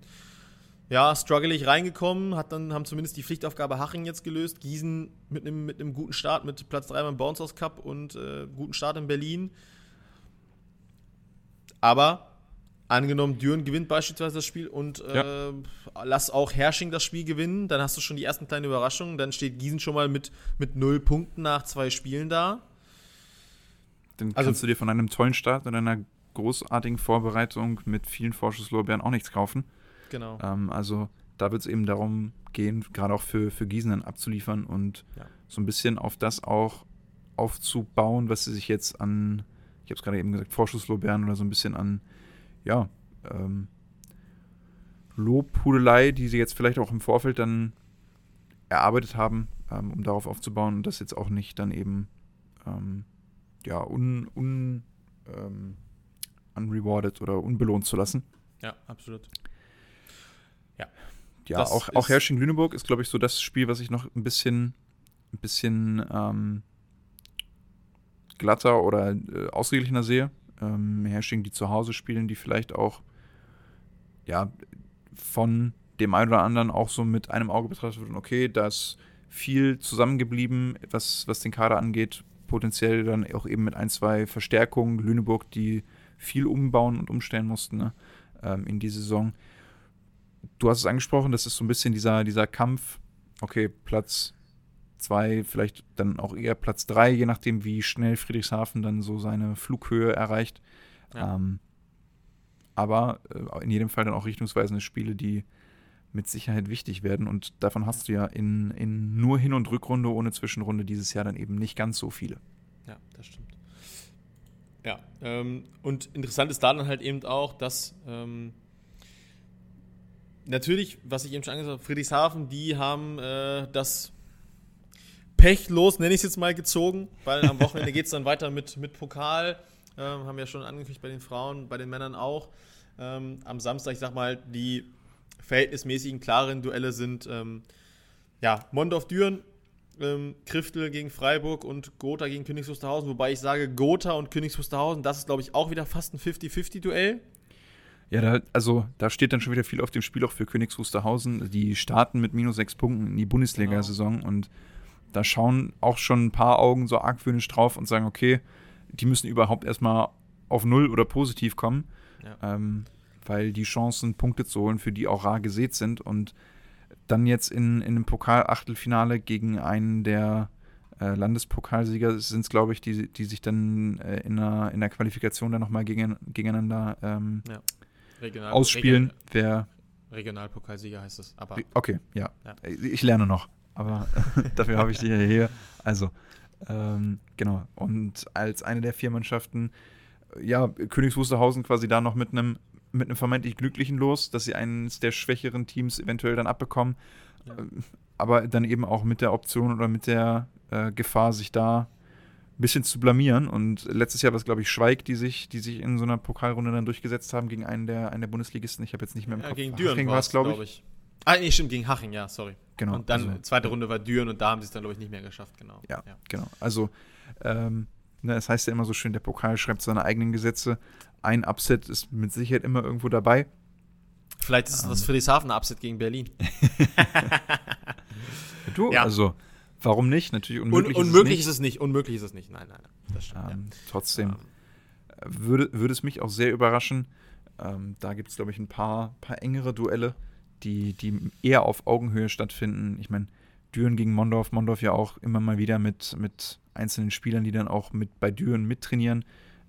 ja, struggelig reingekommen, hat dann, haben zumindest die Pflichtaufgabe Haching jetzt gelöst. Gießen mit einem mit guten Start, mit Platz 3 beim Bounce House Cup und äh, guten Start in Berlin. Aber Angenommen, Düren gewinnt beispielsweise das Spiel und ja. äh, lass auch Hersching das Spiel gewinnen, dann hast du schon die ersten kleinen Überraschungen. Dann steht Gießen schon mal mit, mit null Punkten nach zwei Spielen da. Dann also, kannst du dir von einem tollen Start und einer großartigen Vorbereitung mit vielen Vorschusslorbeeren auch nichts kaufen. Genau. Ähm, also da wird es eben darum gehen, gerade auch für, für Gießen dann abzuliefern und ja. so ein bisschen auf das auch aufzubauen, was sie sich jetzt an, ich habe es gerade eben gesagt, Vorschusslorbeeren oder so ein bisschen an ja, ähm, Lobhudelei, die sie jetzt vielleicht auch im Vorfeld dann erarbeitet haben, ähm, um darauf aufzubauen und das jetzt auch nicht dann eben ähm, ja, un, un, ähm, unrewarded oder unbelohnt zu lassen. Ja, absolut. Ja. Ja, auch, auch Hersching-Lüneburg ist, glaube ich, so das Spiel, was ich noch ein bisschen, ein bisschen ähm, glatter oder äh, ausgeglichener sehe ähm, Hersching, die zu Hause spielen, die vielleicht auch ja von dem einen oder anderen auch so mit einem Auge betrachtet wird. Okay, da ist viel zusammengeblieben, was, was den Kader angeht. Potenziell dann auch eben mit ein, zwei Verstärkungen. Lüneburg, die viel umbauen und umstellen mussten ne, ähm, in die Saison. Du hast es angesprochen, das ist so ein bisschen dieser, dieser Kampf. Okay, Platz zwei, vielleicht dann auch eher Platz drei, je nachdem, wie schnell Friedrichshafen dann so seine Flughöhe erreicht. Ja. Ähm, aber äh, in jedem Fall dann auch richtungsweisende Spiele, die mit Sicherheit wichtig werden. Und davon hast du ja in, in nur Hin- und Rückrunde ohne Zwischenrunde dieses Jahr dann eben nicht ganz so viele. Ja, das stimmt. Ja, ähm, und interessant ist da dann halt eben auch, dass ähm, natürlich, was ich eben schon angesagt habe, Friedrichshafen, die haben äh, das pechlos, nenne ich es jetzt mal, gezogen, weil am Wochenende geht es dann weiter mit, mit Pokal. Ähm, haben ja schon angekündigt bei den Frauen, bei den Männern auch. Ähm, am Samstag, ich sag mal, die verhältnismäßigen, klaren Duelle sind ähm, ja, Mondorf-Düren, ähm, Kriftel gegen Freiburg und Gotha gegen Königs Wusterhausen. Wobei ich sage, Gotha und Königs Wusterhausen, das ist, glaube ich, auch wieder fast ein 50-50-Duell. Ja, da, also da steht dann schon wieder viel auf dem Spiel auch für Königs Wusterhausen. Die starten mit minus sechs Punkten in die Bundesliga-Saison genau. und da schauen auch schon ein paar Augen so argwöhnisch drauf und sagen, okay, die müssen überhaupt erstmal auf Null oder positiv kommen, ja. ähm, weil die Chancen, Punkte zu holen, für die auch rar gesät sind. Und dann jetzt in, in einem Pokal-Achtelfinale gegen einen der äh, Landespokalsieger sind es, glaube ich, die, die sich dann äh, in, der, in der Qualifikation dann nochmal gegen, gegeneinander ähm, ja. Regional, ausspielen. Region, wer Regionalpokalsieger heißt es. Aber okay, ja. ja. Ich lerne noch aber dafür habe ich die hier. Also, ähm, genau. Und als eine der vier Mannschaften, ja, Königs Wusterhausen quasi da noch mit einem mit einem vermeintlich glücklichen Los, dass sie eines der schwächeren Teams eventuell dann abbekommen. Ja. Aber dann eben auch mit der Option oder mit der äh, Gefahr, sich da bisschen zu blamieren. Und letztes Jahr war es, glaube ich, Schweig, die sich, die sich in so einer Pokalrunde dann durchgesetzt haben gegen einen der, einen der Bundesligisten. Ich habe jetzt nicht mehr im ja, Kopf. Gegen Düren war es, glaube ich. Glaub ich. Ah, nee, stimmt, gegen Haching, ja, sorry. Genau. Und dann also, zweite Runde war Düren und da haben sie es dann, glaube ich, nicht mehr geschafft, genau. Ja, ja. genau. Also, ähm, ne, es heißt ja immer so schön, der Pokal schreibt seine eigenen Gesetze. Ein Upset ist mit Sicherheit immer irgendwo dabei. Vielleicht ist es ähm. das Friedrichshafen-Upset gegen Berlin. du, ja. also, warum nicht? Natürlich unmöglich, Un unmöglich ist, es nicht. Unmöglich ist es nicht, nein, nein, nein. Das stimmt, ähm, ja. Trotzdem ähm. würde, würde es mich auch sehr überraschen. Ähm, da gibt es, glaube ich, ein paar, paar engere Duelle die, die eher auf Augenhöhe stattfinden. Ich meine, Düren gegen Mondorf, Mondorf ja auch immer mal wieder mit, mit einzelnen Spielern, die dann auch mit bei Düren mittrainieren.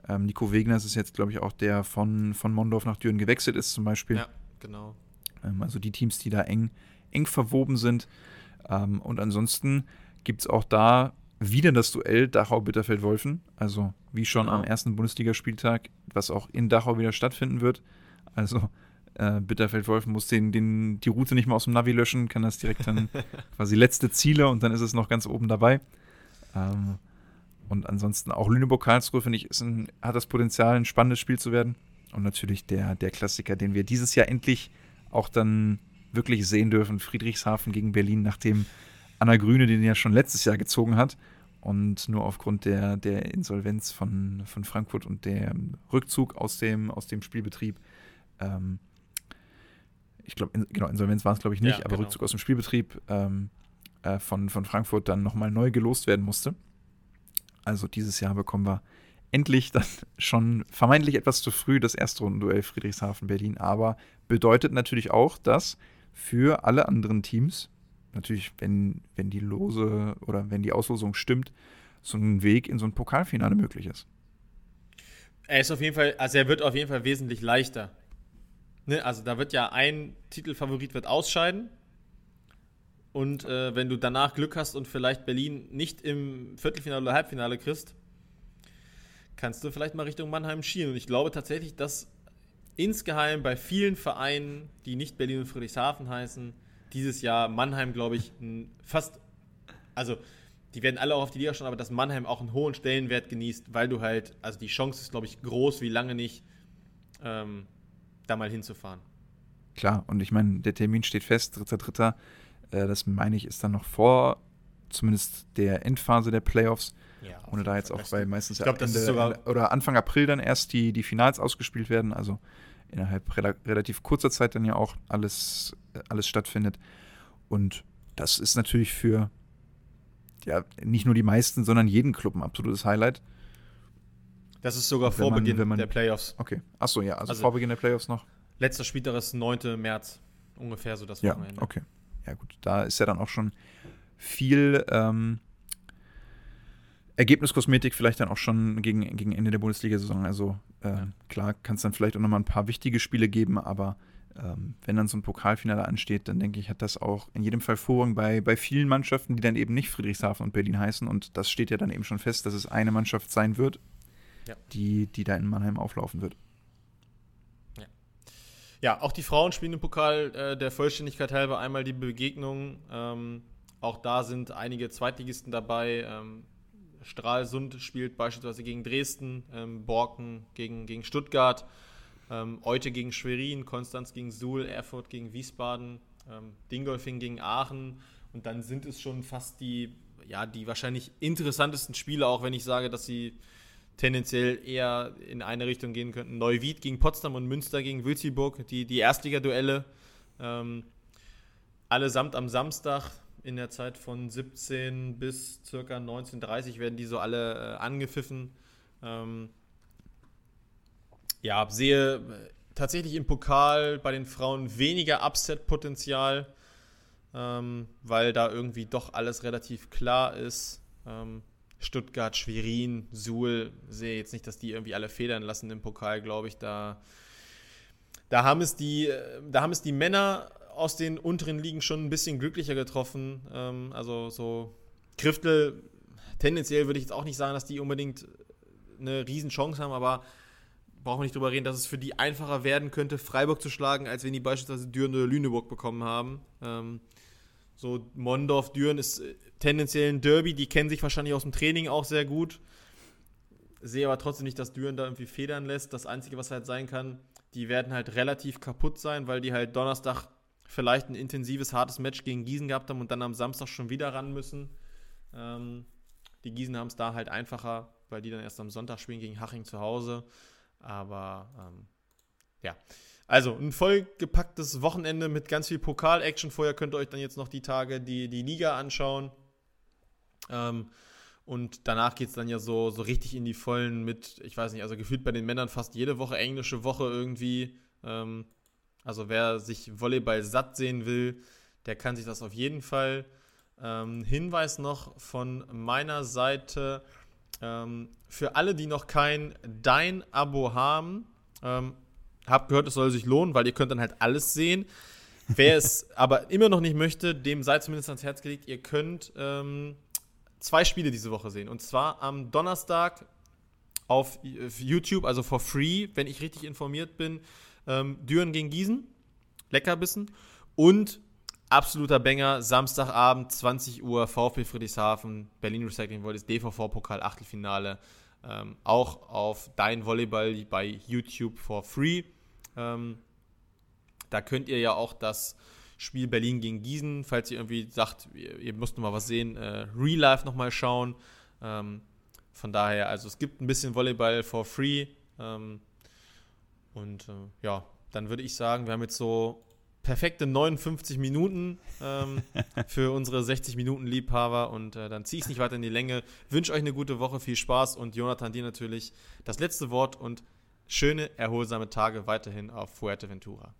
Ähm, Nico Wegner ist jetzt, glaube ich, auch der von, von Mondorf nach Düren gewechselt ist, zum Beispiel. Ja, genau. Ähm, also die Teams, die da eng, eng verwoben sind. Ähm, und ansonsten gibt es auch da wieder das Duell Dachau-Bitterfeld-Wolfen. Also wie schon genau. am ersten Bundesligaspieltag, was auch in Dachau wieder stattfinden wird. Also äh, Bitterfeld-Wolf muss den, den, die Route nicht mehr aus dem Navi löschen, kann das direkt dann quasi letzte Ziele und dann ist es noch ganz oben dabei. Ähm, und ansonsten auch Lüneburg-Karlsruhe, finde ich, ein, hat das Potenzial, ein spannendes Spiel zu werden. Und natürlich der, der Klassiker, den wir dieses Jahr endlich auch dann wirklich sehen dürfen: Friedrichshafen gegen Berlin, nachdem Anna Grüne den ja schon letztes Jahr gezogen hat. Und nur aufgrund der, der Insolvenz von, von Frankfurt und dem Rückzug aus dem, aus dem Spielbetrieb ähm, ich glaube, in, genau, Insolvenz war es, glaube ich, nicht, ja, aber genau. Rückzug aus dem Spielbetrieb ähm, äh, von, von Frankfurt dann nochmal neu gelost werden musste. Also dieses Jahr bekommen wir endlich dann schon vermeintlich etwas zu früh das erste Rundenduell Friedrichshafen-Berlin, aber bedeutet natürlich auch, dass für alle anderen Teams, natürlich, wenn, wenn die Lose oder wenn die Auslosung stimmt, so ein Weg in so ein Pokalfinale möglich ist. Er ist auf jeden Fall, also er wird auf jeden Fall wesentlich leichter. Ne? Also da wird ja ein Titelfavorit wird ausscheiden. Und äh, wenn du danach Glück hast und vielleicht Berlin nicht im Viertelfinale oder Halbfinale kriegst, kannst du vielleicht mal Richtung Mannheim schielen. Und ich glaube tatsächlich, dass insgeheim bei vielen Vereinen, die nicht Berlin und Friedrichshafen heißen, dieses Jahr Mannheim, glaube ich, fast, also die werden alle auch auf die Liga schauen, aber dass Mannheim auch einen hohen Stellenwert genießt, weil du halt, also die Chance ist, glaube ich, groß wie lange nicht, ähm, da mal hinzufahren. Klar, und ich meine, der Termin steht fest, dritter, dritter. Äh, das meine ich, ist dann noch vor zumindest der Endphase der Playoffs. Ja, ohne da jetzt auch, weil meistens glaub, Ende, oder Anfang April dann erst die, die Finals ausgespielt werden, also innerhalb rela relativ kurzer Zeit dann ja auch alles, alles stattfindet. Und das ist natürlich für ja, nicht nur die meisten, sondern jeden Club ein absolutes Highlight. Das ist sogar vor man, Beginn man, der Playoffs. Okay. Achso, ja, also, also, vor Beginn der Playoffs noch. Letzter Spieltag ist 9. März. Ungefähr so das Wochenende. Ja, okay. Ja, gut. Da ist ja dann auch schon viel ähm, Ergebniskosmetik vielleicht dann auch schon gegen, gegen Ende der Bundesliga-Saison. Also äh, ja. klar kann es dann vielleicht auch nochmal ein paar wichtige Spiele geben, aber ähm, wenn dann so ein Pokalfinale ansteht, dann denke ich, hat das auch in jedem Fall Vorrang bei, bei vielen Mannschaften, die dann eben nicht Friedrichshafen und Berlin heißen. Und das steht ja dann eben schon fest, dass es eine Mannschaft sein wird, ja. die, die da in Mannheim auflaufen wird. Ja, ja auch die Frauen spielen im Pokal äh, der Vollständigkeit halber einmal die Begegnung. Ähm, auch da sind einige Zweitligisten dabei. Ähm, Stralsund spielt beispielsweise gegen Dresden, ähm, Borken gegen, gegen Stuttgart. Ähm, Eute gegen Schwerin, Konstanz gegen Suhl, Erfurt gegen Wiesbaden, ähm, Dingolfing gegen Aachen. Und dann sind es schon fast die, ja, die wahrscheinlich interessantesten Spiele, auch wenn ich sage, dass sie tendenziell eher in eine Richtung gehen könnten. Neuwied gegen Potsdam und Münster gegen Wilziburg, die, die Erstligaduelle. Ähm, allesamt am Samstag in der Zeit von 17 bis circa 19.30 werden die so alle äh, angepfiffen. Ähm, ja, sehe äh, tatsächlich im Pokal bei den Frauen weniger Upset-Potenzial, ähm, weil da irgendwie doch alles relativ klar ist. Ähm, Stuttgart, Schwerin, Suhl, sehe jetzt nicht, dass die irgendwie alle federn lassen im Pokal, glaube ich. Da, da, haben es die, äh, da haben es die Männer aus den unteren Ligen schon ein bisschen glücklicher getroffen. Ähm, also so Kriftel, tendenziell würde ich jetzt auch nicht sagen, dass die unbedingt eine Riesenchance haben, aber brauchen wir nicht drüber reden, dass es für die einfacher werden könnte, Freiburg zu schlagen, als wenn die beispielsweise Düren oder Lüneburg bekommen haben. Ähm, so Mondorf, Düren ist äh, tendenziell ein Derby, die kennen sich wahrscheinlich aus dem Training auch sehr gut. Sehe aber trotzdem nicht, dass Düren da irgendwie federn lässt. Das Einzige, was halt sein kann, die werden halt relativ kaputt sein, weil die halt Donnerstag vielleicht ein intensives, hartes Match gegen Gießen gehabt haben und dann am Samstag schon wieder ran müssen. Ähm, die Gießen haben es da halt einfacher, weil die dann erst am Sonntag spielen gegen Haching zu Hause. Aber ähm, ja. Also ein vollgepacktes Wochenende mit ganz viel Pokal-Action. Vorher könnt ihr euch dann jetzt noch die Tage die, die Liga anschauen. Ähm, und danach geht es dann ja so, so richtig in die Vollen mit, ich weiß nicht, also gefühlt bei den Männern fast jede Woche englische Woche irgendwie. Ähm, also wer sich Volleyball satt sehen will, der kann sich das auf jeden Fall. Ähm, Hinweis noch von meiner Seite ähm, für alle, die noch kein Dein-Abo haben, ähm, habt gehört, es soll sich lohnen, weil ihr könnt dann halt alles sehen. Wer es aber immer noch nicht möchte, dem sei zumindest ans Herz gelegt, ihr könnt ähm, zwei Spiele diese Woche sehen. Und zwar am Donnerstag auf YouTube, also for free, wenn ich richtig informiert bin, ähm, Düren gegen Gießen, Leckerbissen. Und Absoluter Banger, Samstagabend, 20 Uhr, VfB Friedrichshafen, Berlin Recycling Volleys, DVV-Pokal, Achtelfinale. Ähm, auch auf Dein Volleyball bei YouTube for free. Ähm, da könnt ihr ja auch das Spiel Berlin gegen Gießen, falls ihr irgendwie sagt, ihr, ihr müsst noch mal was sehen, äh, Real Life nochmal schauen. Ähm, von daher, also es gibt ein bisschen Volleyball for free. Ähm, und äh, ja, dann würde ich sagen, wir haben jetzt so perfekte 59 Minuten ähm, für unsere 60 Minuten Liebhaber und äh, dann ziehe ich es nicht weiter in die Länge. Wünsche euch eine gute Woche, viel Spaß und Jonathan, dir natürlich das letzte Wort und schöne, erholsame Tage weiterhin auf Fuerteventura.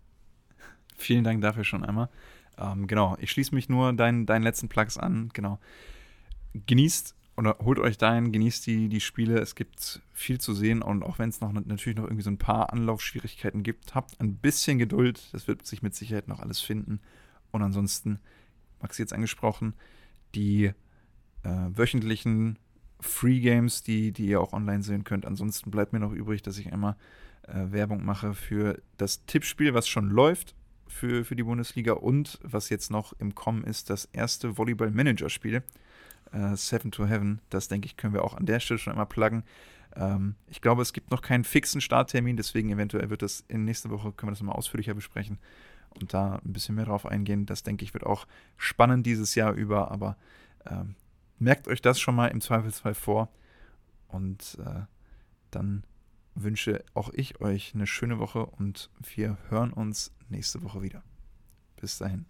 Vielen Dank dafür schon einmal. Ähm, genau, ich schließe mich nur deinen, deinen letzten Plugs an. Genau. Genießt oder holt euch dahin, genießt die, die Spiele. Es gibt viel zu sehen und auch wenn es noch natürlich noch irgendwie so ein paar Anlaufschwierigkeiten gibt, habt ein bisschen Geduld. Das wird sich mit Sicherheit noch alles finden. Und ansonsten, Max jetzt angesprochen, die äh, wöchentlichen Free Games, die, die ihr auch online sehen könnt. Ansonsten bleibt mir noch übrig, dass ich einmal äh, Werbung mache für das Tippspiel, was schon läuft für, für die Bundesliga und was jetzt noch im Kommen ist, das erste Volleyball-Manager-Spiel äh, Seven to Heaven. Das denke ich, können wir auch an der Stelle schon einmal pluggen. Ähm, ich glaube, es gibt noch keinen fixen Starttermin, deswegen eventuell wird das in nächster Woche, können wir das mal ausführlicher besprechen und da ein bisschen mehr drauf eingehen. Das denke ich wird auch spannend dieses Jahr über, aber ähm, merkt euch das schon mal im Zweifelsfall vor und äh, dann wünsche auch ich euch eine schöne Woche und wir hören uns nächste Woche wieder. Bis dahin.